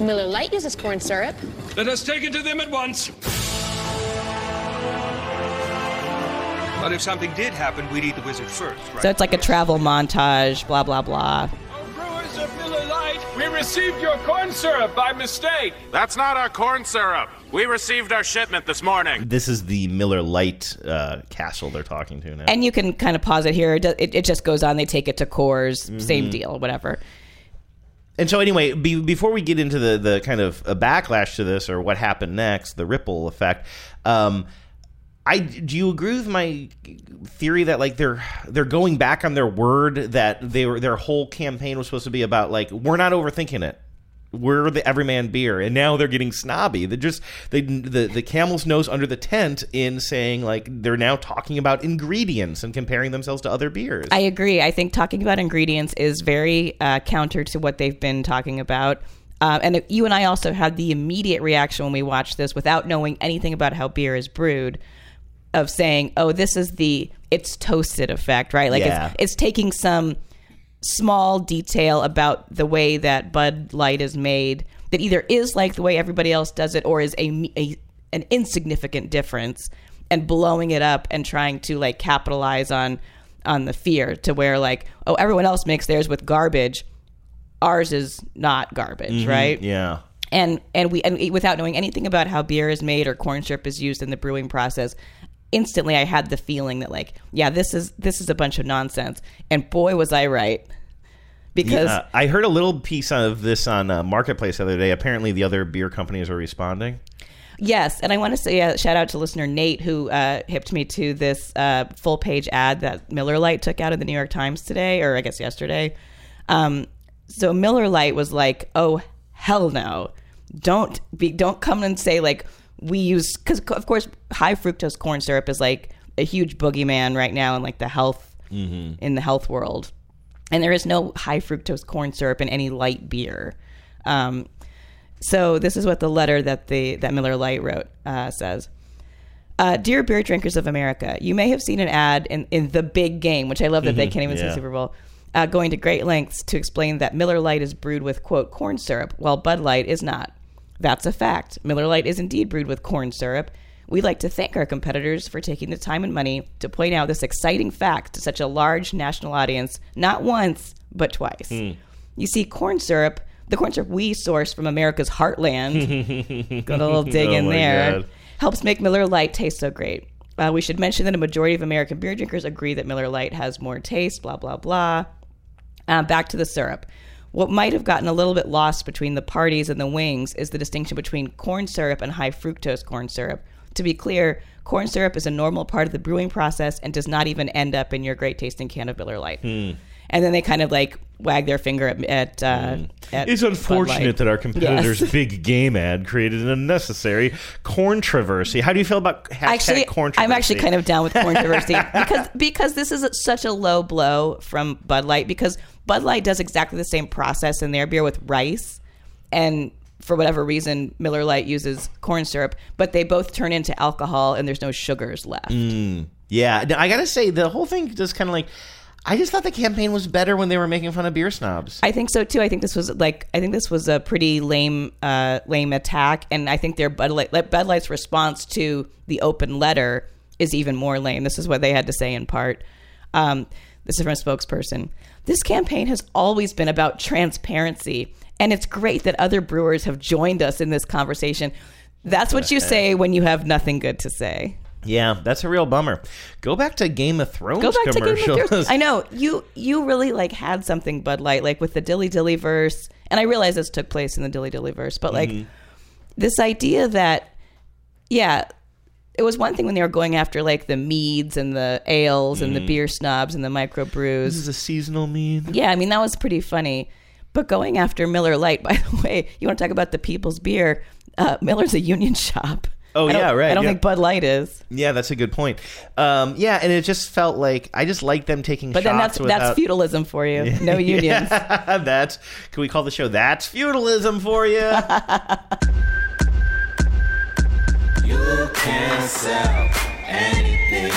Miller Lite uses corn syrup. Let us take it to them at once. But if something did happen, we'd eat the wizard first, right? So it's like a travel montage, blah blah blah. Brewers of Miller Lite, we received your corn syrup by mistake. That's not our corn syrup. We received our shipment this morning. this is the Miller Lite uh, castle they're talking to now And you can kind of pause it here. It, it, it just goes on. They take it to Coors, same Mhm. deal, whatever. And so, anyway, be, before we get into the, the kind of a backlash to this or what happened next, the ripple effect, um, I do you agree with my theory that like they're they're going back on their word that they were their whole campaign was supposed to be about like we're not overthinking it. We're the everyman beer, and now they're getting snobby. They just they the the camel's nose under the tent in saying like they're now talking about ingredients and comparing themselves to other beers. I agree. I think talking about ingredients is very uh, counter to what they've been talking about. Um, and you and I also had the immediate reaction when we watched this without knowing anything about how beer is brewed of saying, oh, this is the it's toasted effect, right? Like Yeah. it's, it's taking some small detail about the way that Bud Light is made that either is like the way everybody else does it or is a, a an insignificant difference and blowing it up and trying to like capitalize on on the fear to where like oh everyone else makes theirs with garbage, ours is not garbage, Mhm, right? Yeah. and and we and without knowing anything about how beer is made or corn syrup is used in the brewing process instantly i had the feeling that like yeah this is this is a bunch of nonsense and boy was i right because Yeah, I heard a little piece of this on uh, Marketplace the other day. Apparently, the other beer companies are responding. Yes, and I want to say a shout out to listener Nate who uh, hipped me to this uh, full page ad that Miller Lite took out of the New York Times today, or I guess yesterday. Um, so Miller Lite was like, "Oh hell no! Don't be, don't come and say like we use because of course high fructose corn syrup is like a huge boogeyman right now in like the health Mhm. in the health world, and there is no high fructose corn syrup in any light beer." Um, so this is what the letter that the that Miller Lite wrote uh, says. Uh, Dear beer drinkers of America, you may have seen an ad in, in the big game, which I love that they Mhm, can't even yeah. say Super Bowl, uh, going to great lengths to explain that Miller Lite is brewed with quote corn syrup, while Bud Light is not. That's a fact. Miller Lite is indeed brewed with corn syrup. We'd like to thank our competitors for taking the time and money to point out this exciting fact to such a large national audience, not once, but twice. You see, corn syrup, the corn syrup we source from America's heartland, got a little dig Oh in there, God. helps make Miller Lite taste so great. Uh, we should mention that a majority of American beer drinkers agree that Miller Lite has more taste, blah, blah, blah. Uh, back to the syrup. What might have gotten a little bit lost between the parties and the wings is the distinction between corn syrup and high fructose corn syrup. To be clear, corn syrup is a normal part of the brewing process and does not even end up in your great tasting can of Miller Lite. Hmm. And then they kind of like wag their finger at, at, uh, at It's unfortunate that our competitors' Yes. big game ad created an unnecessary corn controversy. How do you feel about hashtag actually, controversy? I'm actually kind of down with corn controversy because because this is such a low blow from Bud Light because Bud Light does exactly the same process in their beer with rice, and for whatever reason, Miller Lite uses corn syrup, but they both turn into alcohol and there's no sugars left. Mm, yeah, I gotta say the whole thing just kind of like. I just thought the campaign was better when they were making fun of beer snobs. I think so too. I think this was like I think this was a pretty lame uh, lame attack, and I think their Bud Light Bud Light's response to the open letter is even more lame. This is what they had to say in part. Um, this is from a spokesperson. This campaign has always been about transparency, and it's great that other brewers have joined us in this conversation. That's what you say when you have nothing good to say. Yeah, that's a real bummer. Go back to Game of Thrones Go back to Game commercials. of Thrones. I know you you really like had something Bud Light like with the Dilly Dilly verse, and I realize this took place in the Dilly Dilly verse, but like Mhm. this idea that yeah, it was one thing when they were going after like the meads and the ales and the Mhm. beer snobs and the microbrews. This is a seasonal mead. Yeah, I mean that was pretty funny. But going after Miller Lite, by the way, you want to talk about the people's beer? Uh, Miller's a union shop. Oh, yeah, right, I don't yeah. think Bud Light is. Yeah, that's a good point. Um, yeah, and it just felt like I just like them taking shots. But then that's without... that's feudalism for you. No unions. Yeah, that's can we call the show that's feudalism for you? You can sell anything.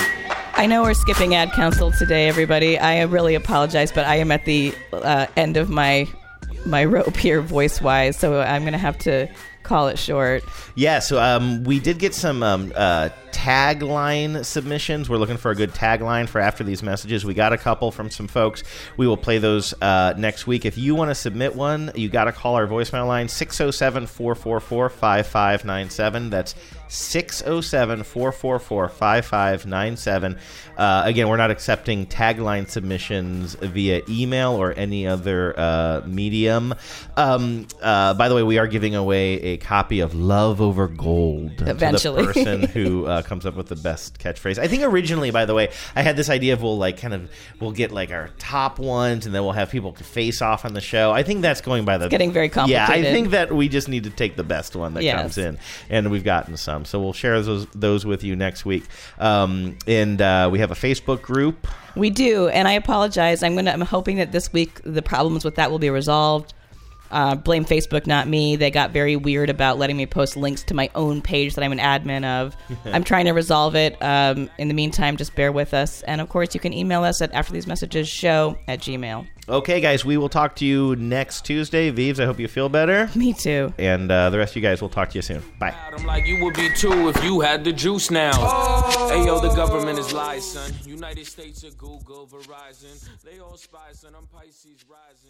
I know we're skipping ad council today, everybody. I really apologize, but I am at the uh, end of my my rope here, voice wise, so I'm going to have to call it short. Yeah, so um, we did get some um, uh, tagline submissions. We're looking for a good tagline for after these messages. We got a couple from some folks. We will play those uh, next week. If you want to submit one, you got to call our voicemail line 607 444 5597. That's 607 444 5597. Uh, Again, we're not accepting tagline submissions via email or any other uh, medium. Um, uh, by the way, we are giving away a copy of Love Over Gold Eventually. to the person who uh, comes up with the best catchphrase. I think originally, by the way, I had this idea of we'll like kind of we'll get like our top ones, and then we'll have people face off on the show. I think that's going by the getting very complicated. Yeah, I think that we just need to take the best one that Yes. comes in, and we've gotten some, so we'll share those those with you next week. Um, and uh, we have a Facebook group. We do, and I apologize. I'm gonna. I'm hoping that this week the problems with that will be resolved. Uh, blame Facebook, not me. They got very weird about letting me post links to my own page that I'm an admin of. I'm trying to resolve it. Um, in the meantime, just bear with us. And of course, you can email us at after these messages show at gmail. Okay, guys, we will talk to you next Tuesday. Vives, I hope you feel better. Me too. And uh, the rest of you guys, we'll talk to you soon. Bye. I'm like you would be too if you had the juice now. Hey yo, the government is lies, son. United States of Google, Verizon. They all spies, son. I'm Pisces rising.